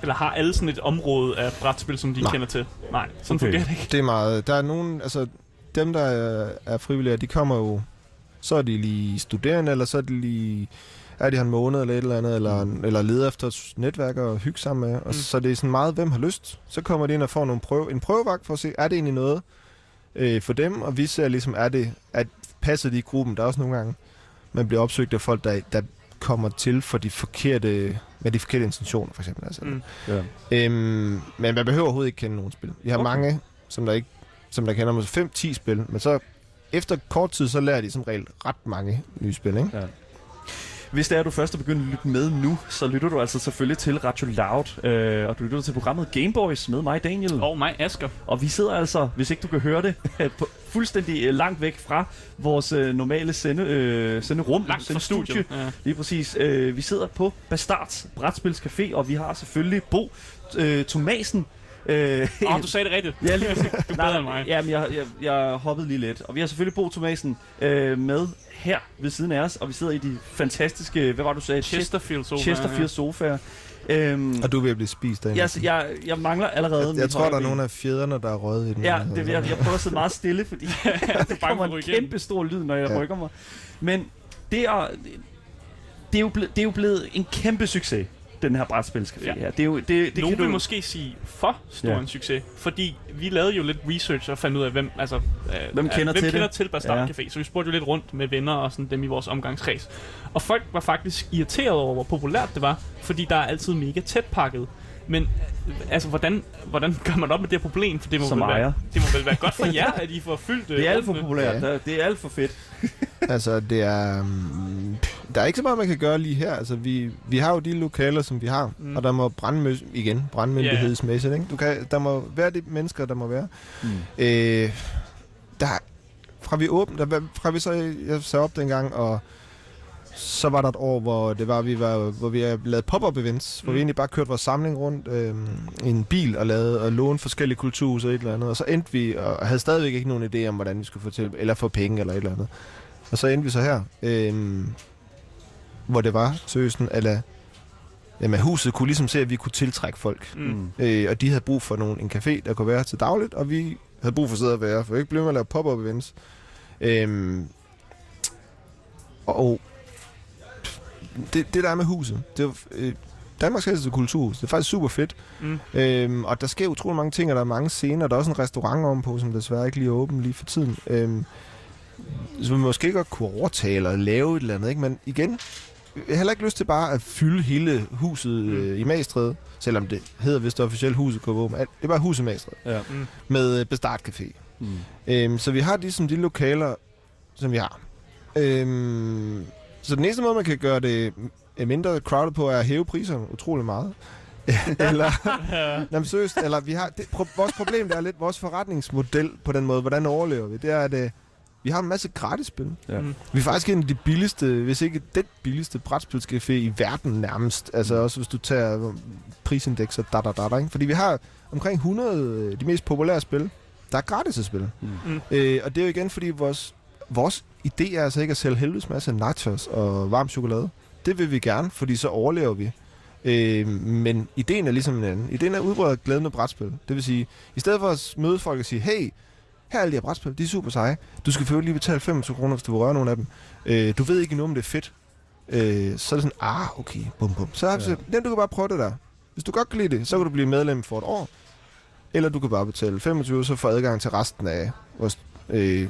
Eller har alle sådan et område af brætspil, som de Nej. kender til? Nej, sådan okay. fungerer det ikke. Det er meget. Der er nogen, altså dem, der er, er frivillige, de kommer jo... Så er de lige studerende, eller så er de lige... Er de her en måned eller et eller andet, eller, mm. eller leder efter netværk og hygge sammen med. Og mm. så det er sådan meget, hvem har lyst. Så kommer de ind og får nogle prøve, en prøvevagt for at se, er det egentlig noget øh, for dem? Og vi ser ligesom, er det, at passer de i gruppen? Der er også nogle gange, man bliver opsøgt af folk, der, der kommer til for de forkerte, med de forkerte intentioner, for eksempel. Altså. Mm. Ja. Øhm, men man behøver overhovedet ikke kende nogen spil. Vi har okay. mange, som der ikke som der kender måske 5-10 spil, men så efter kort tid, så lærer de som regel ret mange nye spil, ikke? Ja. Hvis det er, at du først er begyndt at lytte med nu, så lytter du altså selvfølgelig til Radio Loud, øh, og du lytter til programmet Gameboys med mig, Daniel. Og mig, Asker. Og vi sidder altså, hvis ikke du kan høre det, på, fuldstændig øh, langt væk fra vores øh, normale sende, øh, senderum. Langt sende fra studiet. Ja. Lige præcis. Øh, vi sidder på Bastards Brætspilscafé, og vi har selvfølgelig Bo øh, Thomasen, Øh, oh, du sagde det rigtigt. ja, lige præcis. du bedre end mig. Jamen, jeg, jeg, jeg hoppede lige lidt. Og vi har selvfølgelig Bo Thomasen øh, med her ved siden af os, og vi sidder i de fantastiske, hvad var du sagde? Chesterfield sofaer. Chesterfield sofaer. Øhm, og du er ved at blive spist derinde. Jeg, jeg, jeg mangler allerede Jeg, jeg tror, der er nogle af fjederne, der er røget i den. Ja, det, jeg, jeg prøver at sidde meget stille, fordi det kommer en kæmpe stor lyd, når jeg ja. rykker mig. Men det er, det, er jo blevet, det er jo blevet en kæmpe succes den her brætspilscafé ja. her. Det er jo, det, det Nogle vil du... måske sige for stor ja. en succes, fordi vi lavede jo lidt research og fandt ud af, hvem, altså, hvem kender, hvem til, kender det? til Bastard ja. Café, så vi spurgte jo lidt rundt med venner og sådan dem i vores omgangskreds. Og folk var faktisk irriteret over, hvor populært det var, fordi der er altid mega tæt pakket. Men altså, hvordan, hvordan gør man op med det her problem? For det må, Som vel være, det må vel være godt for jer, at I får fyldt Det er alt for populært. Ja. Det er alt for fedt. altså, det er... Um, der er ikke så meget, man kan gøre lige her. Altså, vi, vi har jo de lokaler, som vi har, mm. og der må brandmøs igen, brandmyndighedsmæssigt, ikke? Du kan, der må være de mennesker, der må være. Mm. Øh, der, fra vi åbne, der, fra vi så, jeg så op dengang, og så var der et år, hvor det var, vi var, hvor vi lavede pop-up events, hvor mm. vi egentlig bare kørte vores samling rundt øh, i en bil og lavede og låne forskellige kulturer og et eller andet. Og så endte vi og havde stadigvæk ikke nogen idé om, hvordan vi skulle få til, eller få penge eller et eller andet. Og så endte vi så her, øh, hvor det var søsen, eller Jamen, huset kunne ligesom se, at vi kunne tiltrække folk. Mm. Øh, og de havde brug for nogen, en café, der kunne være til dagligt, og vi havde brug for at sidde og være, for vi ikke blev med at lave pop-up events. Øh, og det, det der er med huset, det er øh, Danmarks ældste kulturhus. Det er faktisk super fedt. Mm. Øhm, og der sker utrolig mange ting, og der er mange scener. Der er også en restaurant ovenpå, som desværre ikke lige er åben lige for tiden. Øhm, så vi måske godt kunne overtale eller lave et eller andet. Ikke? Men igen, jeg har heller ikke lyst til bare at fylde hele huset mm. øh, i Magstræde, selvom det hedder vist officielt huset KV, men det er bare huset Magstræde, ja. mm. med øh, Bestart Café. Mm. Øhm, så vi har de, som de lokaler, som vi har. Øhm, så den eneste måde, man kan gøre det mindre crowded på, er at hæve priserne utrolig meget. eller, jamen, seriøst, eller vi har, det, pro, vores problem det er lidt vores forretningsmodel på den måde, hvordan overlever vi, det er, at uh, vi har en masse gratis spil. Ja. Mm. Vi er faktisk en af de billigste, hvis ikke den billigste brætspilscafé i verden nærmest. Altså mm. også hvis du tager prisindekser, da, da, da, da, ikke? Fordi vi har omkring 100 øh, de mest populære spil, der er gratis at spille. Mm. mm. Øh, og det er jo igen, fordi vores, vores idé er altså ikke at sælge helvedes masse nachos og varm chokolade. Det vil vi gerne, fordi så overlever vi. Øh, men ideen er ligesom en anden. Ideen er at udbrede glæden med brætspil. Det vil sige, i stedet for at møde folk og sige, hey, her er alle de her brætspil, de er super seje. Du skal selvfølgelig lige betale 25 kroner, hvis du vil røre nogle af dem. Øh, du ved ikke endnu, om det er fedt. Øh, så er det sådan, ah, okay, bum bum. Så ja. den, du kan bare prøve det der. Hvis du godt kan lide det, så kan du blive medlem for et år. Eller du kan bare betale 25, så få adgang til resten af vores øh,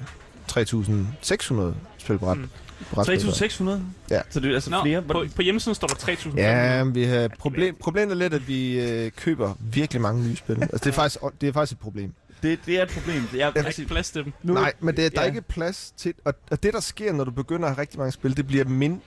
3.600 spilbræt. Mm. 3.600? Ja. Så det er altså Nå, flere? På, på hjemmesiden står der 3.000. Ja, vi har problem, problemet er lidt, at vi øh, køber virkelig mange nye spil. Altså, det er faktisk, det er faktisk et problem. Det, det er et problem. Det er, der er ikke plads til dem. Nu, Nej, men det, der ja. er ikke plads til... Og, og det, der sker, når du begynder at have rigtig mange spil, det bliver mind,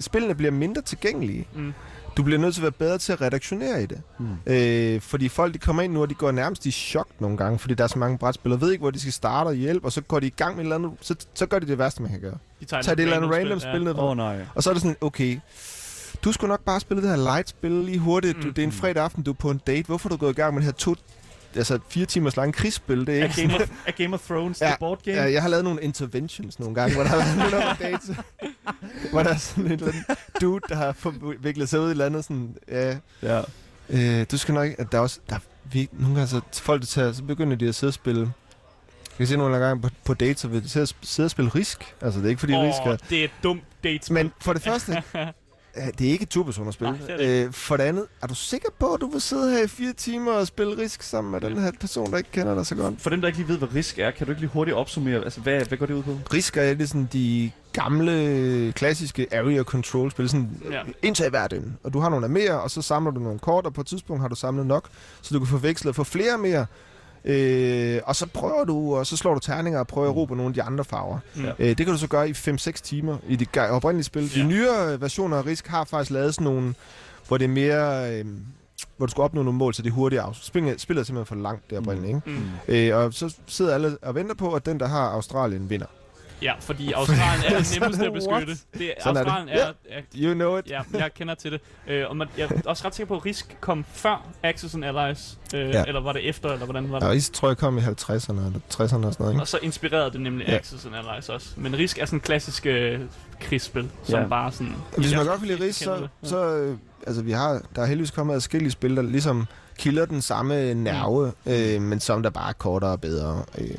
spillene bliver mindre tilgængelige. Mm. Du bliver nødt til at være bedre til at redaktionere i det. Mm. Øh, fordi folk de kommer ind nu, og de går nærmest i chok nogle gange, fordi der er så mange brætspillere, ved ikke, hvor de skal starte og hjælpe, og så går de i gang med et eller andet, så, så gør de det værste, man kan gøre. De tager, tager det et eller andet random spil, spil ja. ned oh, nej. Og så er det sådan, okay, du skulle nok bare spille det her light-spil lige hurtigt. Mm. Du, det er en fredag aften, du er på en date. Hvorfor er du gået i gang med det her to altså fire timers lang krigsspil. Det er ikke Game of, a Game of Thrones, ja, board game. Ja, jeg har lavet nogle interventions nogle gange, hvor der har været nogle dates, hvor der er sådan en eller anden dude, der har forviklet sig ud i landet sådan, ja, ja. Øh, du skal nok, at der er også, der, vi, nogle gange så folk, der tager, så begynder de at sidde og spille jeg kan se nogle gange på, på dates, så vil de sidde og spille risk. Altså, det er ikke fordi, oh, risk er... det er et dumt date. Men for det første, det er ikke to personer spil. Nej, det øh, for det andet, er du sikker på, at du vil sidde her i fire timer og spille Risk sammen med den her person, der ikke kender dig så godt? For dem, der ikke lige ved, hvad Risk er, kan du ikke lige hurtigt opsummere, altså hvad, hvad går det ud på? Risk er ligesom de gamle, klassiske area control spil, sådan ja. indtag hver den. Og du har nogle af mere, og så samler du nogle kort, og på et tidspunkt har du samlet nok, så du kan forveksle og få flere mere. Øh, og så prøver du, og så slår du terninger og prøver at ro på nogle af de andre farver. Ja. Øh, det kan du så gøre i 5-6 timer i det oprindelige spil. Ja. De nyere versioner af Risk har faktisk lavet sådan nogle, hvor det er mere... Øh, hvor du skal opnå nogle mål, så det er hurtigt af. Spillet, spillet er simpelthen for langt, det oprindelige. Ikke? Mm. Øh, og så sidder alle og venter på, at den, der har Australien, vinder. Ja, fordi Australien er den nemmeste at beskytte. Det, Sådan Australien er, det. er, er... You know it. Ja, jeg kender til det. Øh, og man, jeg er også ret sikker på, at Risk kom før Axis and Allies. Øh, ja. Eller var det efter, eller hvordan var det? Ja, Risk tror jeg kom i 50'erne eller 60'erne og sådan noget. Ikke? Og så inspirerede det nemlig ja. Axis and Allies også. Men Risk er sådan en klassisk øh, krigsspil, som ja. bare sådan... Hvis man godt kan lide Risk, så... så øh, altså, vi har, der er heldigvis kommet adskillige spil, der ligesom kilder den samme nerve, mm. øh, men som der bare er kortere og bedre. Øh.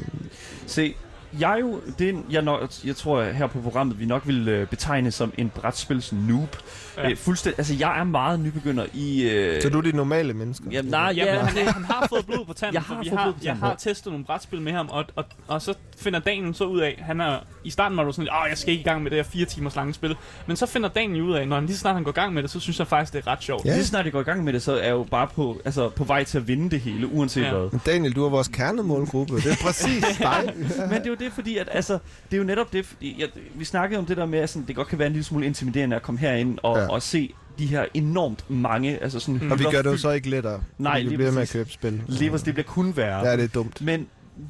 Se, jeg er jo, det er, jeg, nok, jeg tror her på programmet, vi nok vil øh, betegne som en brætspils noob. Ja. Øh, fuldstændig, altså jeg er meget nybegynder i... Øh, så du er de normale mennesker? Jamen, nej, ja, ja, han, han har fået blod på tanden, jeg har, vi har, jeg har testet nogle brætspil med ham, og, og, og så finder Daniel så ud af, han er, i starten var du sådan, åh, jeg skal ikke i gang med det her fire timers lange spil, men så finder Daniel ud af, når han lige snart han går i gang med det, så synes jeg faktisk, det er ret sjovt. Ja. Lige snart jeg går i gang med det, så er jeg jo bare på, altså, på vej til at vinde det hele, uanset ja. hvad. Daniel, du er vores kernemålgruppe, det er præcis dig. men det er jo det, fordi at, altså, det er jo netop det, fordi jeg, vi snakkede om det der med, at sådan, det godt kan være en lille smule intimiderende at komme herind og, ja. og se de her enormt mange... Altså sådan mm. Og vi gør det jo så ikke lettere. Nej, vi bliver med at købe spil. Lige det bliver kun værre. Ja, det er dumt. Men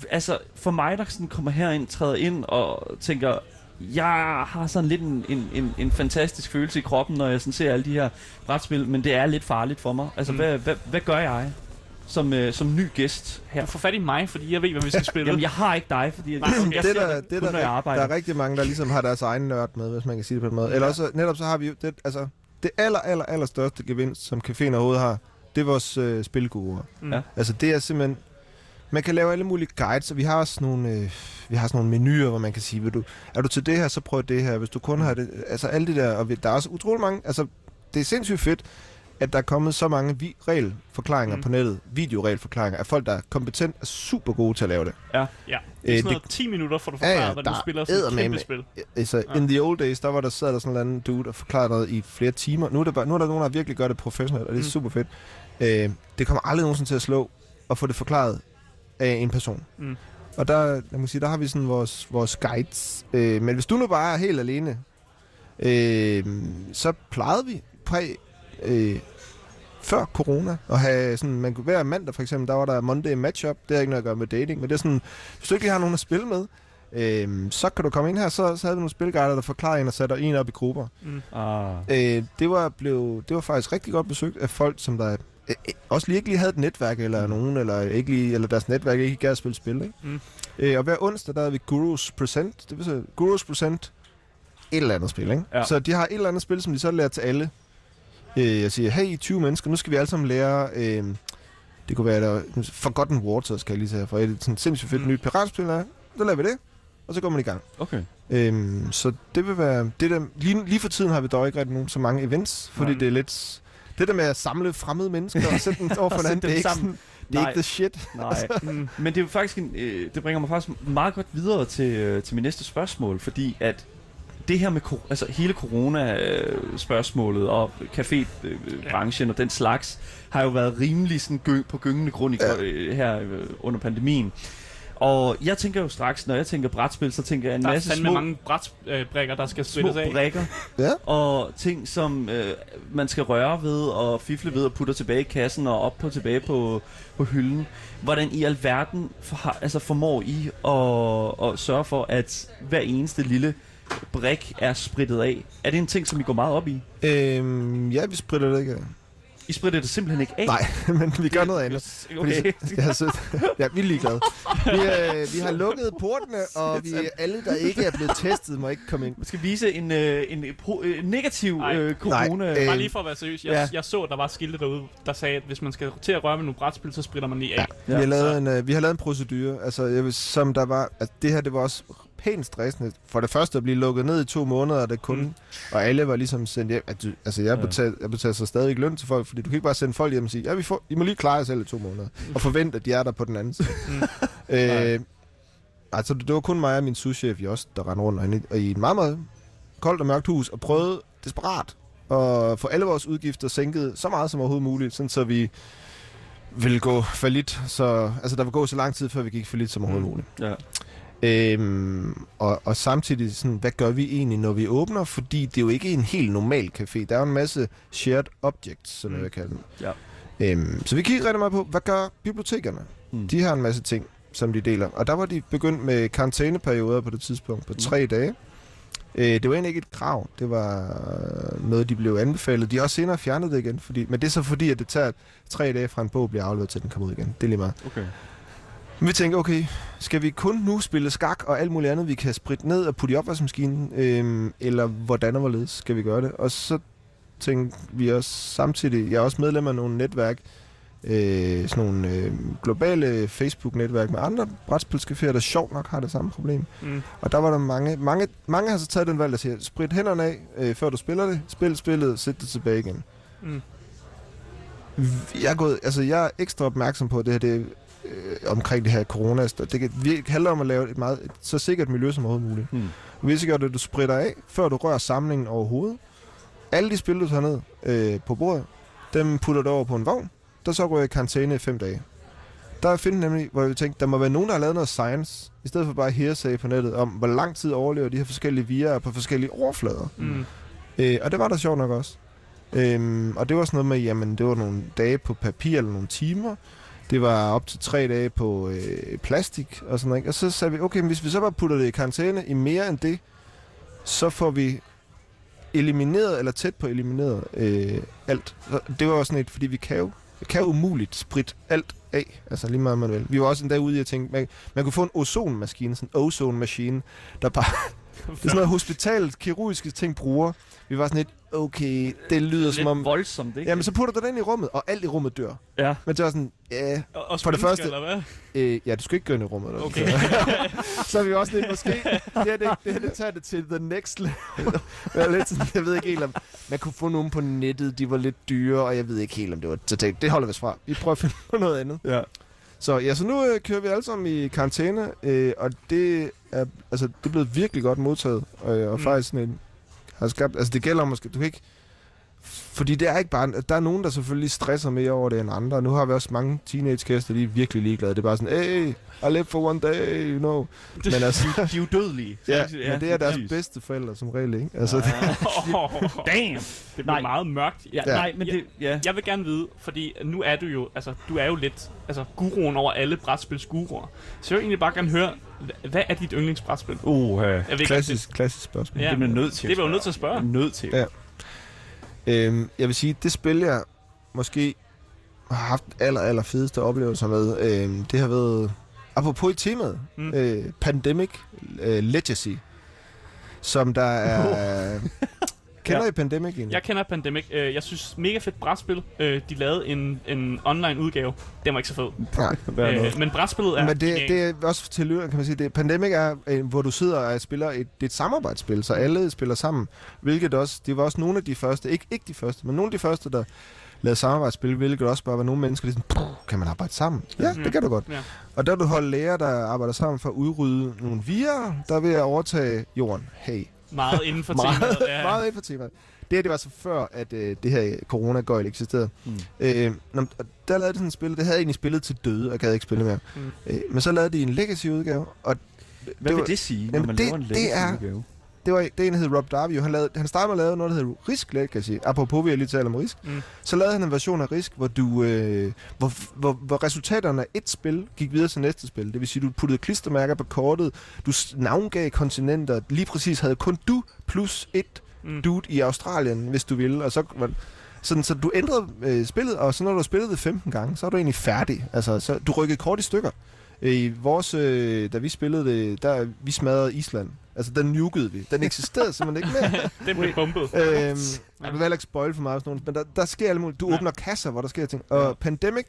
altså, for mig, der sådan kommer herind, træder ind og tænker, jeg har sådan lidt en, en, en, en fantastisk følelse i kroppen, når jeg sådan ser alle de her brætspil, men det er lidt farligt for mig. Altså, mm. hvad, hvad, hvad gør jeg? Som, øh, som ny gæst her. Du får fat i mig, fordi jeg ved, hvad vi skal spille. Jamen, jeg har ikke dig, fordi jeg, Nej, okay. jeg det, der, det, det, kun, der, jeg Der er rigtig mange, der ligesom har deres egen nørd med, hvis man kan sige det på en måde. Ja. Eller også, netop så har vi jo, det, altså, det aller, aller, aller største gevinst, som caféen overhovedet har, det er vores øh, spilgurer. Mm. Ja. Altså, det er simpelthen... Man kan lave alle mulige guides, og vi har også nogle, øh, vi har sådan nogle menuer, hvor man kan sige, vil du, er du til det her, så prøv det her. Hvis du kun har det... Altså, alle det der... Og vi, der er også utrolig mange... Altså, det er sindssygt fedt at der er kommet så mange vi- regelforklaringer mm. på nettet, videoregelforklaringer, af folk, der er kompetent og super gode til at lave det. Ja, ja. Det er sådan øh, noget det, 10 minutter, for du forklarer, ja, ja, hvad du spiller sådan et kæmpe spil. Altså, ja. in the old days, der var der sad der sådan en anden dude og forklarede noget i flere timer. Nu er, der bare, nu er der nogen, der virkelig gør det professionelt, og det er mm. super fedt. Øh, det kommer aldrig nogensinde til at slå og få det forklaret af en person. Mm. Og der, jeg må sige, der har vi sådan vores, vores guides. Øh, men hvis du nu bare er helt alene, øh, så plejede vi præ øh, før corona, og have sådan, man kunne være mandag for eksempel, der var der Monday Matchup, det har ikke noget at gøre med dating, men det er sådan, hvis du ikke har nogen at spille med, øh, så kan du komme ind her, så, så havde vi nogle spilguider, der forklarer en og sætter en op i grupper. Mm. Ah. Øh, det, var blev, det var faktisk rigtig godt besøgt af folk, som der øh, øh, også lige ikke lige havde et netværk eller nogen, eller, ikke lige, eller deres netværk ikke gad at spille spil. Ikke? Mm. Øh, og hver onsdag, der havde vi Gurus Present, det vil sige Gurus Present et eller andet spil. Ikke? Ja. Så de har et eller andet spil, som de så lærer til alle Øh, jeg siger, hey 20 mennesker, nu skal vi alle sammen lære... Øh, det kunne være der, Forgotten Waters, kan jeg lige sige for et sådan sindssygt fedt mm. nyt piratspil. Så laver vi det, og så går man i gang. Okay. Øhm, så det vil være... Det der, lige, lige for tiden har vi dog ikke rigtig nogen så mange events, fordi Nej. det er lidt... Det der med at samle fremmede mennesker og sætte dem over for hinanden, det er ikke sådan, det er ikke the shit. Nej, altså. mm. men det er faktisk en, øh, det bringer mig faktisk meget godt videre til, øh, til min næste spørgsmål, fordi at det her med altså hele corona-spørgsmålet og cafébranchen og den slags, har jo været rimelig sådan gyng, på gyngende grund i, ja. Øh, her øh, under pandemien. Og jeg tænker jo straks, når jeg tænker brætspil, så tænker jeg en der masse små... Der er mange brætbrikker, der skal spilles af. brækker. ja. Og ting, som øh, man skal røre ved og fifle ved og putte tilbage i kassen og op på tilbage på, på hylden. Hvordan i alverden for, altså formår I at, at sørge for, at hver eneste lille brik er spritet af. Er det en ting, som I går meget op i? Øhm, ja, vi spritter det ikke af. I spritter det simpelthen ikke af? Nej, men vi gør noget andet. Okay. Fordi, ja, så, ja, vi er ligeglade. Vi, øh, vi har lukket portene, og vi, alle, der ikke er blevet testet, må ikke komme ind. Vi skal vise en, øh, en, pro, øh, negativ øh, corona. Nej, øh, Bare lige for at være seriøs. Jeg, ja. jeg så, at der var skilte derude, der sagde, at hvis man skal til at røre med nogle brætspil, så spritter man lige af. Ja. Vi, har lavet en, øh, vi har lavet en procedure, altså, jeg vil, som der var... Altså, det her, det var også pænt stressende. For det første at blive lukket ned i to måneder, det kun, mm. og alle var ligesom sendt hjem. At du, altså, jeg, ja. betaler, jeg betaler så stadig løn til folk, fordi du kan ikke bare sende folk hjem og sige, ja, vi får, I må lige klare jer selv i to måneder, og forvente, at de er der på den anden side. Mm. øh, altså, det var kun mig og min souschef i os, der rendte rundt, og i en meget, meget koldt og mørkt hus og prøvede desperat at få alle vores udgifter sænket så meget som overhovedet muligt, sådan så vi ville gå for lidt. Så, altså, der vil gå så lang tid, før vi gik for lidt som overhovedet mm. muligt. Ja. Øhm, og, og samtidig, sådan, hvad gør vi egentlig, når vi åbner? Fordi det er jo ikke en helt normal café. Der er jo en masse shared objects, som mm. jeg vil kalde dem. Ja. Øhm, så vi kigger rigtig meget på, hvad gør bibliotekerne? Mm. De har en masse ting, som de deler. Og der var de begyndt med karantæneperioder på det tidspunkt, på tre mm. dage. Øh, det var egentlig ikke et krav. Det var noget, de blev anbefalet. De har også senere fjernet det igen. Fordi, men det er så fordi, at det tager tre dage fra en bog bliver afleveret til den kommer ud igen. Det er lige meget. Okay. Men vi tænker, okay, skal vi kun nu spille skak og alt muligt andet, vi kan spritte ned og putte i opvaskemaskinen? Øhm, eller hvordan og hvorledes skal vi gøre det? Og så tænkte vi også samtidig, jeg er også medlem af nogle netværk, øh, sådan nogle øh, globale Facebook-netværk med andre brætspilscaféer, der sjovt nok har det samme problem. Mm. Og der var der mange, mange, mange har så taget den valg, der siger, sprit hænderne af, øh, før du spiller det, spil spillet, sæt det tilbage igen. Mm. Jeg er, gået, altså jeg er ekstra opmærksom på, at det her det øh, omkring det her corona. Det kan virkelig handler om at lave et, meget, et så sikkert miljø som overhovedet muligt. Mm. Hvis ikke det, du spritter af, før du rører samlingen overhovedet. Alle de spil, du tager ned øh, på bordet, dem putter du over på en vogn, der så går i karantæne i fem dage. Der findes nemlig, hvor vi tænkte, der må være nogen, der har lavet noget science, i stedet for bare hearsay på nettet, om hvor lang tid overlever de her forskellige virer på forskellige overflader. Mm. Øh, og det var der sjovt nok også. Øhm, og det var sådan noget med, jamen det var nogle dage på papir eller nogle timer. Det var op til tre dage på øh, plastik og sådan noget. Og så sagde vi, okay, men hvis vi så bare putter det i karantæne i mere end det, så får vi elimineret, eller tæt på elimineret øh, alt. Så det var også sådan et, fordi vi kan jo, vi kan jo umuligt sprit alt af, altså lige meget man vil. Vi var også en dag ude i at tænke, man, man kunne få en ozonmaskine, sådan en ozone-maskine, der bare det er sådan noget hospital, kirurgiske ting bruger. Vi var sådan lidt, okay, det lyder Lidt som om... voldsomt, ikke? Jamen, så putter du den ind i rummet, og alt i rummet dør. Ja. Men det var sådan, ja... Og, og For det første- eller hvad? Øh, ja, du skal ikke gå ind i rummet. eller Okay. så er vi også lidt måske... Det her, det, det, her, det tager det til the next level. jeg, lidt sådan, jeg ved ikke helt om... Man kunne få nogen på nettet, de var lidt dyre, og jeg ved ikke helt om det var... Så tænkte, det holder vi os fra. Vi prøver at finde på noget andet. Ja. Så ja, så nu øh, kører vi alle sammen i karantæne, øh, og det er, altså, det er blevet virkelig godt modtaget. Og, og mm. faktisk sådan en, har skabt, altså det gælder måske, du kan ikke, fordi det er ikke bare, der er nogen, der selvfølgelig stresser mere over det end andre. Nu har vi også mange teenage-kæster, de er virkelig ligeglade. Det er bare sådan, hey, I live for one day, you know. Men altså, De er udødelige. ja, men det er deres præcis. bedste forældre som regel, ikke? Altså, det, Oh, Damn! det bliver Nej. meget mørkt. Ja, Ja. nej, men det... Ja. Jeg vil gerne vide, fordi nu er du jo, altså, du er jo lidt, altså, guruen over alle brætspilsguruer. Så jeg vil egentlig bare gerne høre, hva- hvad er dit yndlingsbrætspil? Uh, ikke, klassisk, klassisk spørgsmål. Ja, det bliver nødt til det bliver jo nødt til at spørge. Nødt til. Ja. Øhm, jeg vil sige, det spil, jeg måske har haft aller, aller fedeste oplevelser med, øhm, det har været, apropos i temaet, Mm. øh, Pandemic øh, Legacy, som der er... Kender Ja. I Pandemic egentlig? Jeg kender Pandemic. Øh, Jeg synes, mega fedt brætspil. Øh, De lavede en, en online udgave. Den var ikke så fed. Nej. Øh, Men brætspillet er Men det, det er også til lytteren, kan man sige. Det, Pandemic er, øh, hvor du sidder og spiller et, det er et samarbejdsspil, så alle spiller sammen. Hvilket også, det var også nogle af de første, ikke, ikke de første, men nogle af de første, der lavede samarbejdsspil, hvilket også bare var nogle mennesker, der sådan, "Puh, kan man arbejde sammen? Ja, Mhm. det kan du godt. Ja. Og der er du holdt læger, der arbejder sammen for at udrydde nogle virer, der vil overtage jorden. Hey, Meget inden for meget, temaet. Ja. meget inden for temaet. Det her, det var så før, at øh, det her corona-gøjl eksisterede. Mm. Øh, nå, og der lavede de sådan et spil, det havde jeg egentlig spillet til døde, og gad ikke spille mere. Mm. Øh, men så lavede de en legacy-udgave, og Hvad det vil var- det sige, når Jamen, man det- laver en er- legacy-udgave? Det var det er en, der hed Rob Darby, han, lavede, han startede med at lave noget, der hedder Risk Legacy. Apropos, vi har lige talt om Risk. Mm. Så lavede han en version af Risk, hvor, du, øh, hvor, hvor, hvor resultaterne af et spil gik videre til næste spil. Det vil sige, du puttede klistermærker på kortet, du navngav kontinenter, lige præcis havde kun du plus et Mm. dude i Australien, hvis du ville. Og så, sådan, så du ændrede øh, spillet, og så når du har spillet det 15 gange, så er du egentlig færdig. Altså, så, du rykkede kort i stykker. I vores, øh, da vi spillede det, der vi smadrede Island. Altså, den nukede vi. Den eksisterede simpelthen ikke mere. Den blev bumpet. øhm, jeg vil heller ikke spoil for meget, af sådan nogle, men der, der sker alle mulige. Du Ja. åbner kasser, hvor der sker ting. Og Ja. Pandemic,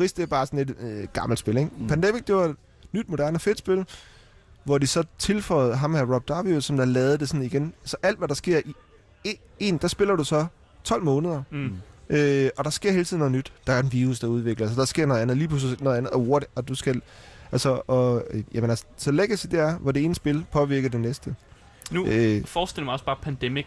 Risk, det er bare sådan et øh, gammelt spil, ikke? Mm. Mm. Pandemic, det var et nyt, moderne, fedt spil, hvor de så tilføjede ham her, Rob Darby, som der lavede det sådan igen. Så alt, hvad der sker i e- en, der spiller du så 12 måneder. Mm. Øh, og der sker hele tiden noget nyt. Der er en virus, der udvikler sig. Der sker noget andet. Lige pludselig noget andet. Og, what, og du skal... Altså, og, øh, jamen, altså, så Legacy det er, hvor det ene spil påvirker det næste. Nu øh, forestiller mig også bare Pandemic,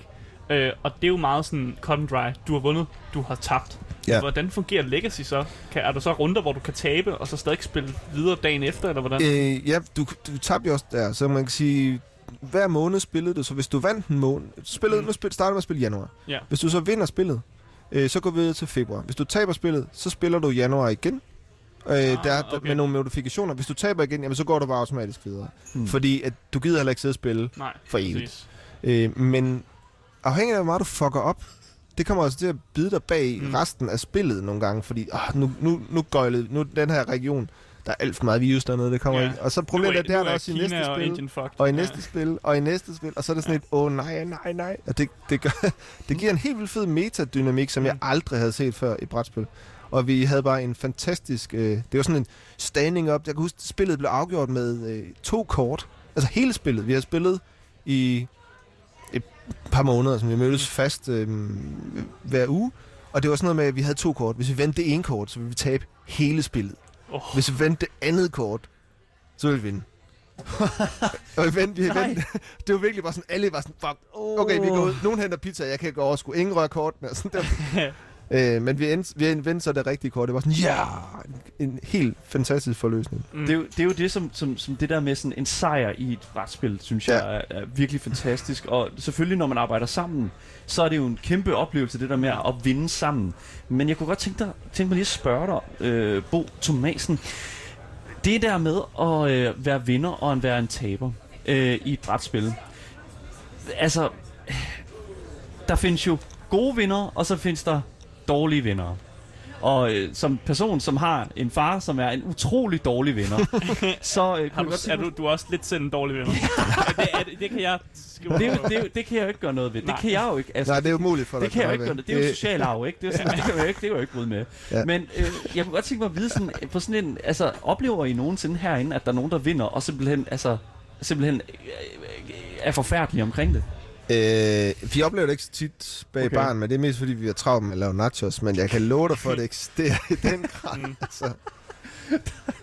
øh, og det er jo meget sådan cut and dry. Du har vundet, du har tabt. Ja. Hvordan fungerer Legacy så? Kan, er der så runder, hvor du kan tabe, og så stadig spille videre dagen efter, eller hvordan? Øh, ja, du, du tabte jo også der, så man kan sige, hver måned spillede du, så hvis du vandt en måned, spillede, mm. nu spil, starter med at spille januar. Ja. Hvis du så vinder spillet, øh, så går vi videre til februar. Hvis du taber spillet, så spiller du januar igen. Øh, ah, der, okay. Med nogle modifikationer. Hvis du taber igen, jamen, så går du bare automatisk videre. Mm. Fordi at du gider heller ikke sidde og spille Nej, for evigt. Øh, men afhængig af, hvor meget du fucker op, det kommer også til at bide dig bag mm. resten af spillet nogle gange, fordi ah, nu, nu, nu gøjlede, nu den her region, der er alt for meget virus dernede, det kommer ja. ikke. Og så problemet er, det er der også i næste og spil, fucked. og i næste ja. spil, og i næste spil, og så er det sådan ja. et, åh oh, nej, nej, nej. Og det, det, gør, det giver en helt vildt fed metadynamik, som mm. jeg aldrig havde set før i brætspil. Og vi havde bare en fantastisk, øh, det var sådan en standing up. Jeg kan huske, spillet blev afgjort med øh, to kort. Altså hele spillet. Vi har spillet i et par måneder, som vi mødtes fast øh, hver uge. Og det var sådan noget med, at vi havde to kort. Hvis vi vendte det ene kort, så ville vi tabe hele spillet. Oh. Hvis vi vendte det andet kort, så ville vi vinde. og vi vendte, vi vendte. det var virkelig bare sådan, alle var sådan, fuck, okay, vi går ud. Nogen henter pizza, jeg kan ikke overskue. Ingen rør kortene. Sådan der. Øh, men vi endte, vi endte så det rigtige kort. Det var sådan, ja, en, en helt fantastisk forløsning. Mm. Det, er jo, det er jo det, som, som, som det der med sådan en sejr i et retsspil, synes ja. jeg er, er virkelig fantastisk. Og selvfølgelig, når man arbejder sammen, så er det jo en kæmpe oplevelse, det der med at vinde sammen. Men jeg kunne godt tænke, dig, tænke mig lige at spørge dig, øh, Bo Thomasen. Det der med at øh, være vinder og at være en taber øh, i et brætspil. Altså, der findes jo gode vinder, og så findes der dårlige venner. Og øh, som person, som har en far, som er en utrolig dårlig venner, så øh, har du, godt, er du, du er også lidt selv en dårlig venner. det, er, det, det kan jeg det, det, det, det kan jeg jo ikke gøre noget ved. Nej. Det kan jeg jo ikke. Altså, Nej, det er jo muligt for dig. Det kan jeg jo ikke gøre noget. Det er jo social arv, ikke? Det, er sådan, det kan jeg jo ikke, det kan jeg jo ikke bryde med. Ja. Men øh, jeg kunne godt tænke mig at vide sådan, på sådan en, altså, oplever I nogensinde herinde, at der er nogen, der vinder, og simpelthen, altså, simpelthen øh, er forfærdelige omkring det? Øh, vi oplever det ikke så tit bag okay. barn, men det er mest fordi, vi har travlt med at lave nachos. Men jeg kan love dig for, at det eksisterer i den grad. Mm. Altså.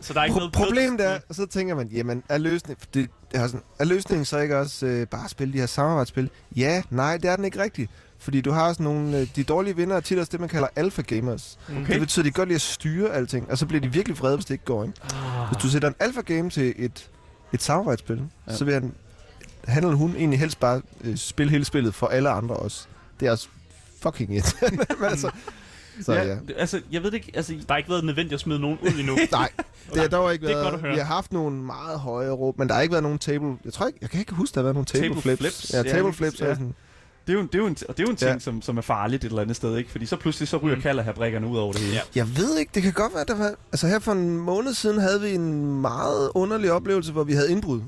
Så der er ikke Pro- noget Problemet er, og så tænker man, jamen, er løsningen, det, er, sådan, er løsningen så ikke også øh, bare at spille de her samarbejdsspil? Ja, nej, det er den ikke rigtigt. Fordi du har også nogle, øh, de dårlige vinder er tit også det, man kalder alpha gamers. Okay. Det betyder, at de godt lide at styre alting, og så bliver de virkelig vrede, hvis det ikke går. Ikke? Ah. Hvis du sætter en alpha game til et, et samarbejdsspil, ja. så vil han han eller hun egentlig helst bare øh, spille hele spillet for alle andre også. Det er også fucking irriterende. altså, så, ja, ja. Altså, jeg ved ikke, altså... Der har ikke været nødvendigt at smide nogen ud endnu. Nej, det har dog ikke været... Det er Vi har haft nogle meget høje råb, men der har ikke været nogen table... Jeg tror ikke, jeg kan ikke huske, der har været nogen table, table flips. flips. Ja, table ja, flips. Ja. Sådan. Det er jo, det er jo en, og det er jo en ting, ja. som, som er farligt et eller andet sted, ikke? Fordi så pludselig så ryger mm. kalderhabrikkerne ud over det hele. Ja. Jeg ved ikke, det kan godt være, der var... Altså her for en måned siden havde vi en meget underlig oplevelse, hvor vi havde indbrud.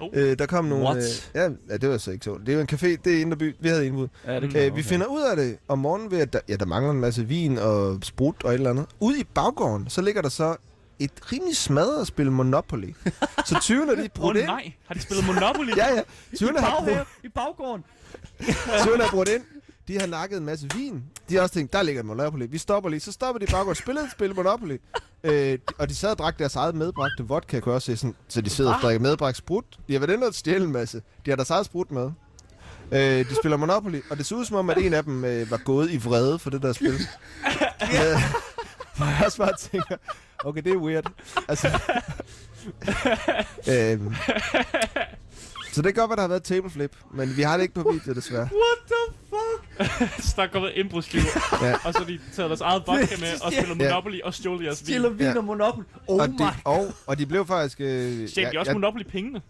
Oh. Øh, der kom nogle... What? Øh, ja, ja, det var så ikke så. Det er jo en café, det er Indreby. Vi havde indbud. Ja, det øh, vi finder ud af det om morgenen ved, at der, ja, der mangler en masse vin og sprut og et eller andet. Ude i baggården, så ligger der så et rimelig smadret spil Monopoly. så 20'erne de brugt oh, ind. nej, har de spillet Monopoly? ja, ja. 20'erne har brugt... I baggården. 20'erne har brugt ind. De har nakket en masse vin. De har også tænkt, der ligger Monopoly. Vi stopper lige. Så stopper de bare og spiller et spil Monopoly. Øh, og de sad og drak deres eget medbragte vodka, kan også se, sådan, så de sidder og drikker medbragt sprut. De har været inde og stjæle en masse. De har deres eget sprut med. Øh, de spiller Monopoly, og det ser ud som om, at en af dem øh, var gået i vrede for det der spil. ja. Hvor jeg også bare tænker, okay, det er weird. Altså, øh, så det kan godt være, der har været table flip, men vi har det ikke på video, desværre. What the? så der er kommet indbrudstyver, ja. og så de taget deres eget vodka med og spiller Monopoly ja. og stjålet jeres vin. Stjæler vin og Monopoly. Oh og my de, og, og de blev faktisk... Øh, Stjælte de også ja, Monopoly-pengene?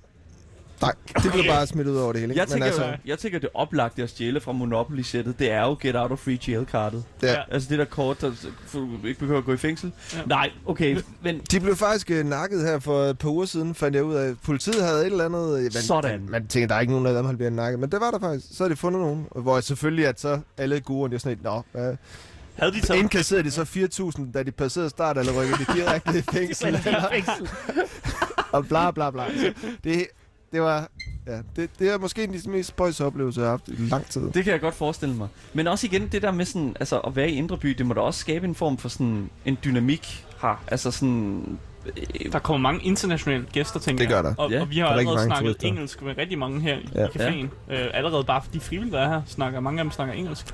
Nej, det blev bare smidt ud over det hele. Jeg tænker, altså, jeg tænker, det oplagte at stjæle fra Monopoly-sættet, det er jo Get Out of Free Jail-kartet. Ja. Altså det der kort, der du ikke behøver at gå i fængsel. Ja. Nej, okay, men... De blev faktisk uh, nakket her for et par uger siden, fandt jeg ud af. Politiet havde et eller andet... Man, Sådan. Man tænker, der er ikke nogen af dem, der bliver nakket. Men det var der faktisk. Så har de fundet nogen. Hvor selvfølgelig, at så alle gode, de er sådan et, nå, uh, havde de så... Indkasserede de så 4.000, da de passerede start, eller rykkede de direkte i fængsel? fængsel. og bla bla bla. Det, det var... Ja, det, det er måske en af de mest spøjs oplevelser, jeg har haft i lang tid. Det kan jeg godt forestille mig. Men også igen, det der med sådan, altså, at være i Indre By, det må da også skabe en form for sådan en dynamik her. Altså sådan, der kommer mange internationale gæster, tænker Det gør der. jeg. Og, Ja. og vi har er allerede snakket turister. engelsk med rigtig mange her i, Ja. i caféen. Øh, allerede bare fordi frivillige, der er her, snakker, mange af dem snakker engelsk.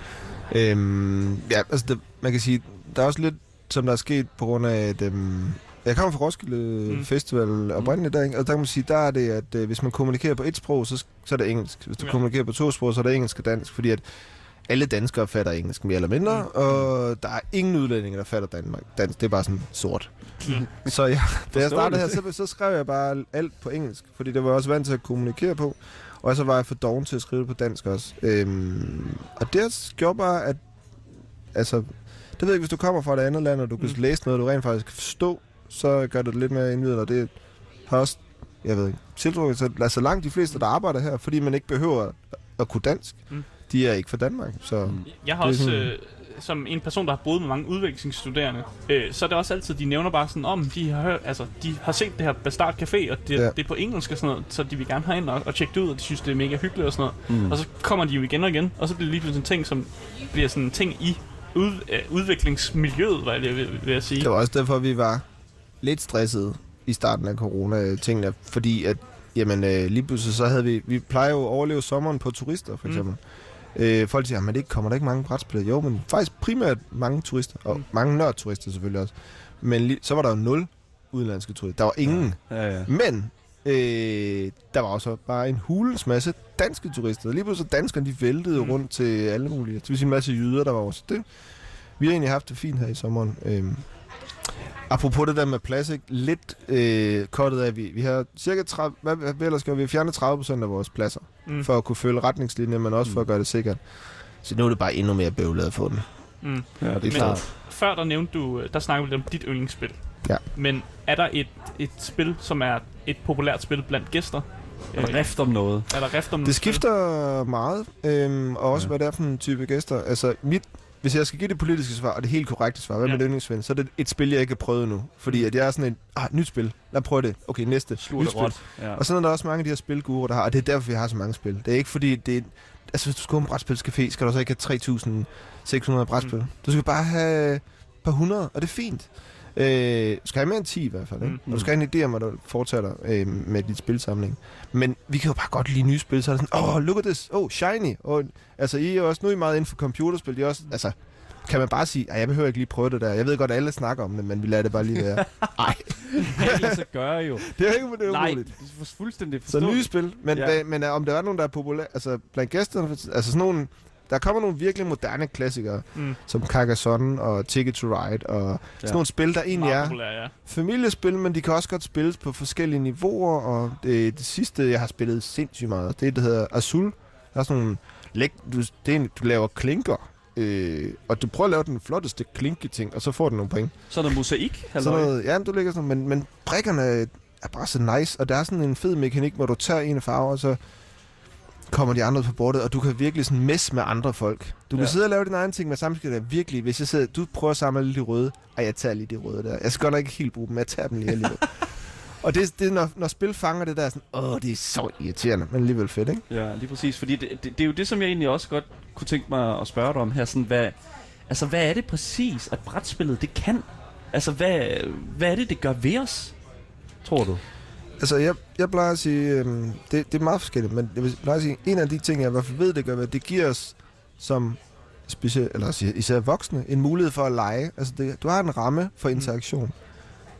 Øhm, ja, altså det, man kan sige, der er også lidt, som der er sket på grund af, at øhm, jeg kommer fra Roskilde Mm. mm. Festival oprindeligt der, ikke? og der kan man sige, der er det, at øh, hvis man kommunikerer på et sprog, så, så er det engelsk. Hvis du Ja. kommunikerer på to sprog, så er det engelsk og dansk, fordi at alle danskere fatter engelsk mere eller mindre, Mm. mm. og der er ingen udlændinge, der fatter Danmark. dansk. Det er bare sådan sort. Mm. Så ja, da jeg startede her, så, så skrev jeg bare alt på engelsk, fordi det var jeg også vant til at kommunikere på. Og så var jeg for doven til at skrive det på dansk også. Øhm, og det gjorde bare, at... Altså, det ved jeg ikke, hvis du kommer fra et andet land, og du kan Mm. læse noget, du rent faktisk kan forstå, så gør det lidt mere indvidende, og det har også, jeg ved ikke, tiltrukket sig, altså langt de fleste, der arbejder her, fordi man ikke behøver at, kunne dansk, Mm. de er ikke fra Danmark, så... Mm. Jeg har også, sådan- øh, som en person, der har boet med mange udvekslingsstuderende, øh, så er det også altid, de nævner bare sådan, om de har hørt, altså, de har set det her Bastard Café, og det, ja. Det er på engelsk og sådan noget, så de vil gerne have ind og, og tjekke det ud, og de synes, det er mega hyggeligt og sådan noget. Mm. Og så kommer de jo igen og igen, og så bliver det lige pludselig en ting, som bliver sådan en ting i ud, øh, udviklingsmiljøet, hvad jeg vil, vil jeg sige. Det var også derfor, vi var lidt stressede i starten af corona-tingene, fordi at, jamen, øh, lige pludselig så havde vi, vi plejer jo at overleve sommeren på turister, for Mm. eksempel. Mm. Øh, folk siger, men det kommer der ikke mange brætspil? Jo, men faktisk primært mange turister, og Mm. mange nørdturister selvfølgelig også. Men lige, så var der jo nul udenlandske turister. Der var ingen. Ja, ja. Men øh, der var også bare en hulens masse danske turister. Lige pludselig danskerne, de væltede Mm. rundt til alle mulige. Det vil sige en masse jyder, der var også. Det, vi har egentlig haft det fint her i sommeren. Øhm, apropos det der med plastik, lidt øh, kortet af, vi, vi har cirka 30, hvad, hvad, hvad ellers gør vi? Har fjernet 30 procent af vores pladser, Mm. mm. for at kunne følge retningslinjer, men også for at gøre det sikkert. Så nu er det bare endnu mere bøvlet at få den. Mm. ja, det er Men- klart. Før der nævnte du, øh, der snakkede vi lidt om dit yndlingsspil. Ja. Men er der et, et spil, som er et populært spil blandt gæster? Er der rift om noget? er der rift om Det spil? skifter meget, øhm, og også ja. hvad det er for en type gæster. Altså, mit, hvis jeg skal give det politiske svar, og det helt korrekte svar, hvad Ja. med yndlingsven, så er det et spil, jeg ikke har prøvet nu. Fordi at jeg er sådan en, ah, nyt spil, lad mig prøve det. Okay, næste, Slur nyt spil. Ja. Og sådan er der også mange af de her spilgurer, der har, og det er derfor, vi har så mange spil. Det er ikke fordi, det er, altså hvis du skal på en brætspilscafé, skal du så ikke have 3.600 brætspil. Mm. Du skal bare have et par hundrede, og det er fint. Øh, skal have mere end 10 i hvert fald, ikke? Mm. Og du skal have en idé om, at du fortsætter øh, med dit spilsamling. Men vi kan jo bare godt lide nye spil, så er det sådan, åh, oh, look at this, oh, shiny. Og, altså, I er også, nu er I meget inden for computerspil, I er også, altså, kan man bare sige, at jeg behøver ikke lige prøve det der. Jeg ved godt, at alle snakker om det, men vi lader det bare lige være. Nej, det lade sig gøre jo. det er ikke det er Nej, umuligt. det er fuldstændig Så forståeligt. nye spil, men, Ja. ja. men, men om der er nogen, der er populære, altså blandt gæsterne, altså sådan nogle, der kommer nogle virkelig moderne klassikere, Mm. som Carcassonne og Ticket to Ride, og ja. sådan nogle spil, der egentlig er populær, ja. familiespil, men de kan også godt spilles på forskellige niveauer, og det, det sidste, jeg har spillet sindssygt meget, det er, der hedder Azul. Der er sådan nogle, læg, du, det er, en- du laver klinker, øh, og du prøver at lave den flotteste klinke ting, og så får du nogle point. Så er der mosaik. Sådan halløj. noget, ja, du ligger sådan, men, men brikkerne er bare så nice, og der er sådan en fed mekanik, hvor du tager en farve, og så kommer de andre ud på bordet, og du kan virkelig sådan messe med andre folk. Du kan Ja. sidde og lave din egen ting, men samtidig er det virkelig, hvis jeg sidder, du prøver at samle alle de røde, ej, jeg tager lige de røde der. Jeg skal godt nok ikke helt bruge dem, jeg tager dem lige alligevel. og det, det når, når spil fanger det der, sådan, åh, det er så irriterende, men alligevel fedt, ikke? Ja, lige præcis. Fordi det, det, det er jo det, som jeg egentlig også godt kunne tænke mig at spørge dig om her. Sådan, hvad, altså, hvad er det præcis, at brætspillet det kan? Altså, hvad, hvad er det, det gør ved os? Tror du? Altså, jeg, jeg plejer at sige, øhm, det, det er meget forskelligt, men jeg plejer at sige, en af de ting, jeg i hvert fald ved, det gør, hvad det giver os som specielt, eller især voksne, en mulighed for at lege. Altså, det, du har en ramme for interaktion.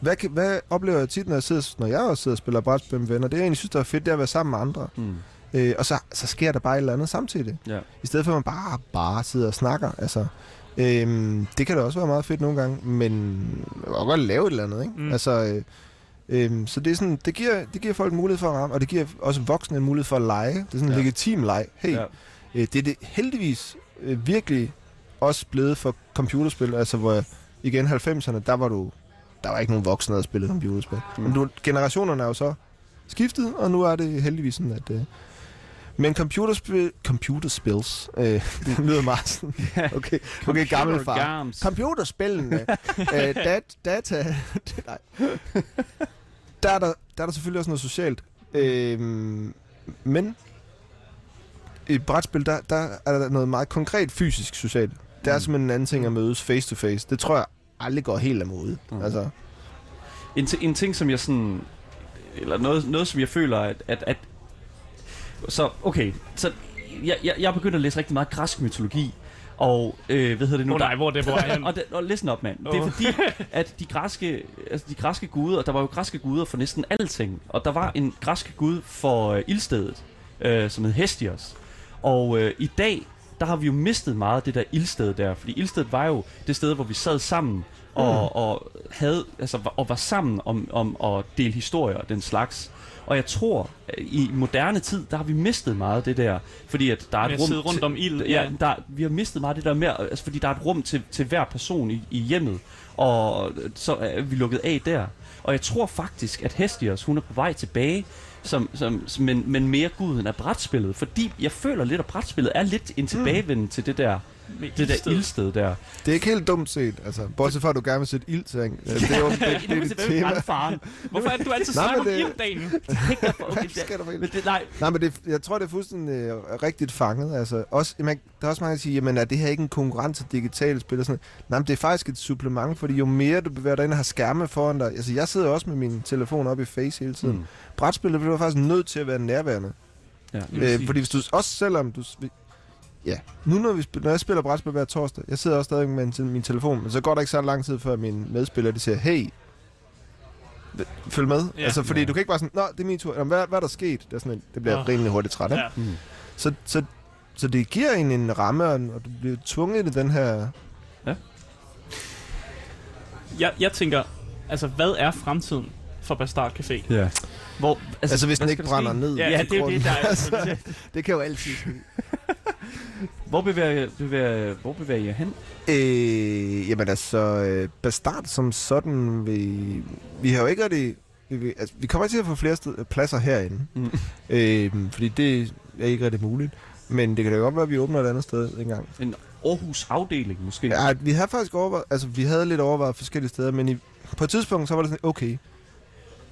Hvad, kan, hvad oplever jeg tit, når jeg, sidder, når jeg også sidder og spiller brætspil med venner? Det, jeg egentlig synes, der er fedt, det er at være sammen med andre. Hmm. Øh, og så, så sker der bare et eller andet samtidig. Ja. I stedet for, at man bare, bare sidder og snakker. Altså, øhm, det kan da også være meget fedt nogle gange, men man kan godt lave et eller andet, ikke? Mm. Altså, øh, øhm, så det, er sådan, det, giver, det giver folk en mulighed for at ramme, og det giver også voksne en mulighed for at lege. Det er sådan en Ja. legitim leg. Hey, Ja. øh, det er det heldigvis øh, virkelig også blevet for computerspil, altså hvor igen 90'erne, der var du der var ikke nogen voksne, der spillede computerspil. Mm. Men nu, generationerne er jo så skiftet, og nu er det heldigvis sådan, at... Øh, men computerspil, computerspils, øh, det lyder meget sådan, okay, okay gammel far. Computerspillene, øh, dat, data, nej. Der er der, der er der selvfølgelig også noget socialt. Øh, men i brætspil, der, der er der noget meget konkret fysisk socialt. Det er Mm. simpelthen en anden ting at mødes face to face. Det tror jeg aldrig går helt af mode. Mm. Altså, en, en ting, som jeg sådan... Eller noget, noget som jeg føler, at, at, at så, okay, så jeg, jeg, jeg er begyndt at læse rigtig meget græsk mytologi, og øh, hvad hedder det nu? Oh, nej, hvor det hvor er og, og listen op, mand. Oh. Det er fordi, at de græske, altså de græske guder, der var jo græske guder for næsten alting, og der var en græsk gud for øh, ildstedet, øh, som hed Hestios. Og øh, i dag, der har vi jo mistet meget af det der ildsted der, fordi ildstedet var jo det sted, hvor vi sad sammen og, mm. og havde altså og var sammen om, om at dele historier og den slags. Og jeg tror, i moderne tid, der har vi mistet meget det der, fordi at der er et rum... rundt til, om ild. Ja, der, vi har mistet meget det der med, altså fordi der er et rum til, til hver person i, i hjemmet, og så er vi lukket af der. Og jeg tror faktisk, at Hestios, hun er på vej tilbage, som, som, men, men mere guden af brætspillet. Fordi jeg føler lidt, at brætspillet er lidt en tilbagevenden mm. til det der det der ildsted der. Det er ikke helt dumt set, altså. Bortset fra, at du gerne vil sætte ild til. Det er jo det, det, det, det, det tema. Faren. Hvorfor er det, du altid snakker om ild, Daniel? det, nej. nej, men det, jeg tror, det er fuldstændig uh, rigtigt fanget. Altså, også, man, der er også mange, der siger, jamen, er det her ikke en konkurrence til digitale spil? Og sådan Nej, men det er faktisk et supplement, fordi jo mere du bevæger dig ind og har skærme foran dig. Altså, jeg sidder også med min telefon op i face hele tiden. Mm. Brætspillet bliver faktisk nødt til at være nærværende. Ja, øh, fordi hvis du, også selvom du, Ja, nu når, vi, når jeg spiller brætspil hver torsdag, jeg sidder også stadig med min, min telefon, men så går der ikke så lang tid før min medspiller de siger, hey, følg med. Ja. Altså, fordi ja. du kan ikke bare sådan, nå, det er min tur. Eller, hvad, hvad er der sket? Det, er sådan en, det bliver oh. rimelig hurtigt træt, ikke? Ja. Mm. Så, så, så det giver en en ramme, og du bliver tvunget i den her... Ja. Jeg, jeg tænker, altså, hvad er fremtiden for Bastard Café? Ja. Hvor, altså, altså hvis den ikke brænder ned. Ja, ja det er jo det, der er. altså, det kan jo altid ske. hvor, bevæger, bevæger, hvor bevæger jeg hen? Øh, jamen altså, øh, Bastard som sådan, vi, vi har jo ikke rigtig... Vi, altså, vi kommer til at få flere sted, pladser herinde. Mm. Øh, fordi det er ikke rigtig muligt. Men det kan da godt være, at vi åbner et andet sted engang. En Aarhus afdeling måske? Ja, vi har faktisk overvejet, altså vi havde lidt overvejet forskellige steder, men i, på et tidspunkt så var det sådan, okay,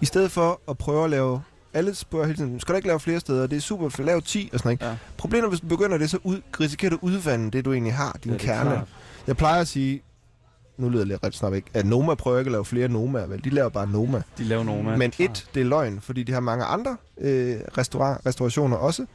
i stedet for at prøve at lave alle spørger hele tiden, skal du ikke lave flere steder? Det er super, for lave 10 og sådan noget. Ja. Problemet hvis du begynder det, så ud, risikerer du at udvande det, du egentlig har, din ja, kerne. Klart. Jeg plejer at sige, nu lyder det lidt ret snart ikke, at Noma prøver ikke at lave flere Noma, vel? De laver bare Noma. De laver Noma. Men et, det er løgn, fordi de har mange andre øh, restaura- restaurationer også.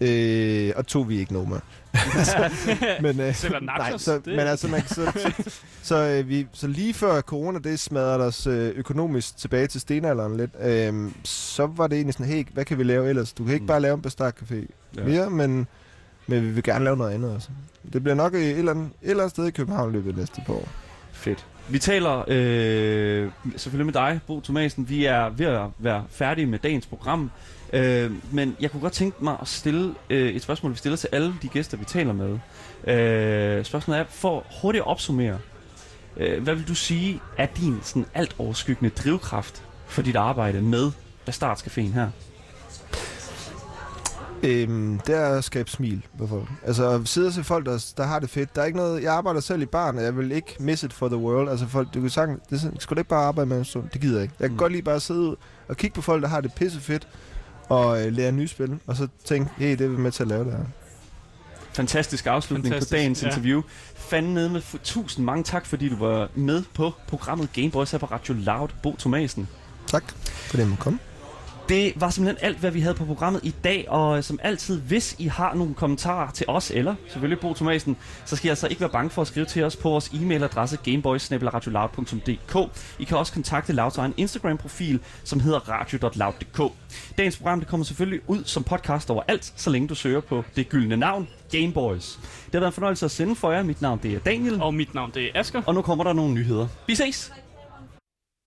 Øh, og to, vi ikke Noma. men, øh, nej, så, men altså, man, så, så, så, øh, vi, så lige før corona, det smadrede os øh, økonomisk tilbage til stenalderen lidt, øh, så var det egentlig sådan, hey, hvad kan vi lave ellers? Du kan ikke mm. bare lave en Bastard Café ja. mere, men, men vi vil gerne lave noget andet også. Det bliver nok et eller andet, et eller andet sted i København løbet næste par år. Fedt. Vi taler øh, selvfølgelig med dig, Bo Thomasen. Vi er ved at være færdige med dagens program. Øh, men jeg kunne godt tænke mig at stille øh, et spørgsmål, vi stiller til alle de gæster, vi taler med. Øh, spørgsmålet er, for hurtigt at opsummere, øh, hvad vil du sige er din sådan alt overskyggende drivkraft for dit arbejde med Bastardscaféen her? Øhm, det er at skabe smil på folk. Altså at sidde og se folk, der, der har det fedt. Der er ikke noget... Jeg arbejder selv i barn, og jeg vil ikke miss it for the world. Altså folk, du kan sige, det, skal du ikke bare arbejde med en stund? Det gider jeg ikke. Jeg kan mm. godt lige bare sidde og kigge på folk, der har det pisse fedt, og øh, lære nye spil, og så tænke, hey, det er vi med til at lave det her. Fantastisk afslutning Fantastisk, på dagens ja. interview. Fanden nede med tusind mange tak, fordi du var med på programmet Gameboys her på Radio Loud. Bo Thomasen. Tak, for det må komme. Det var simpelthen alt, hvad vi havde på programmet i dag, og som altid, hvis I har nogle kommentarer til os, eller selvfølgelig Bo Thomasen, så skal I altså ikke være bange for at skrive til os på vores e-mailadresse gameboys I kan også kontakte Louds egen Instagram-profil, som hedder radio.loud.dk. Dagens program det kommer selvfølgelig ud som podcast overalt, så længe du søger på det gyldne navn, Gameboys. Det har været en fornøjelse at sende for jer. Mit navn det er Daniel. Og mit navn det er Asker. Og nu kommer der nogle nyheder. Vi ses!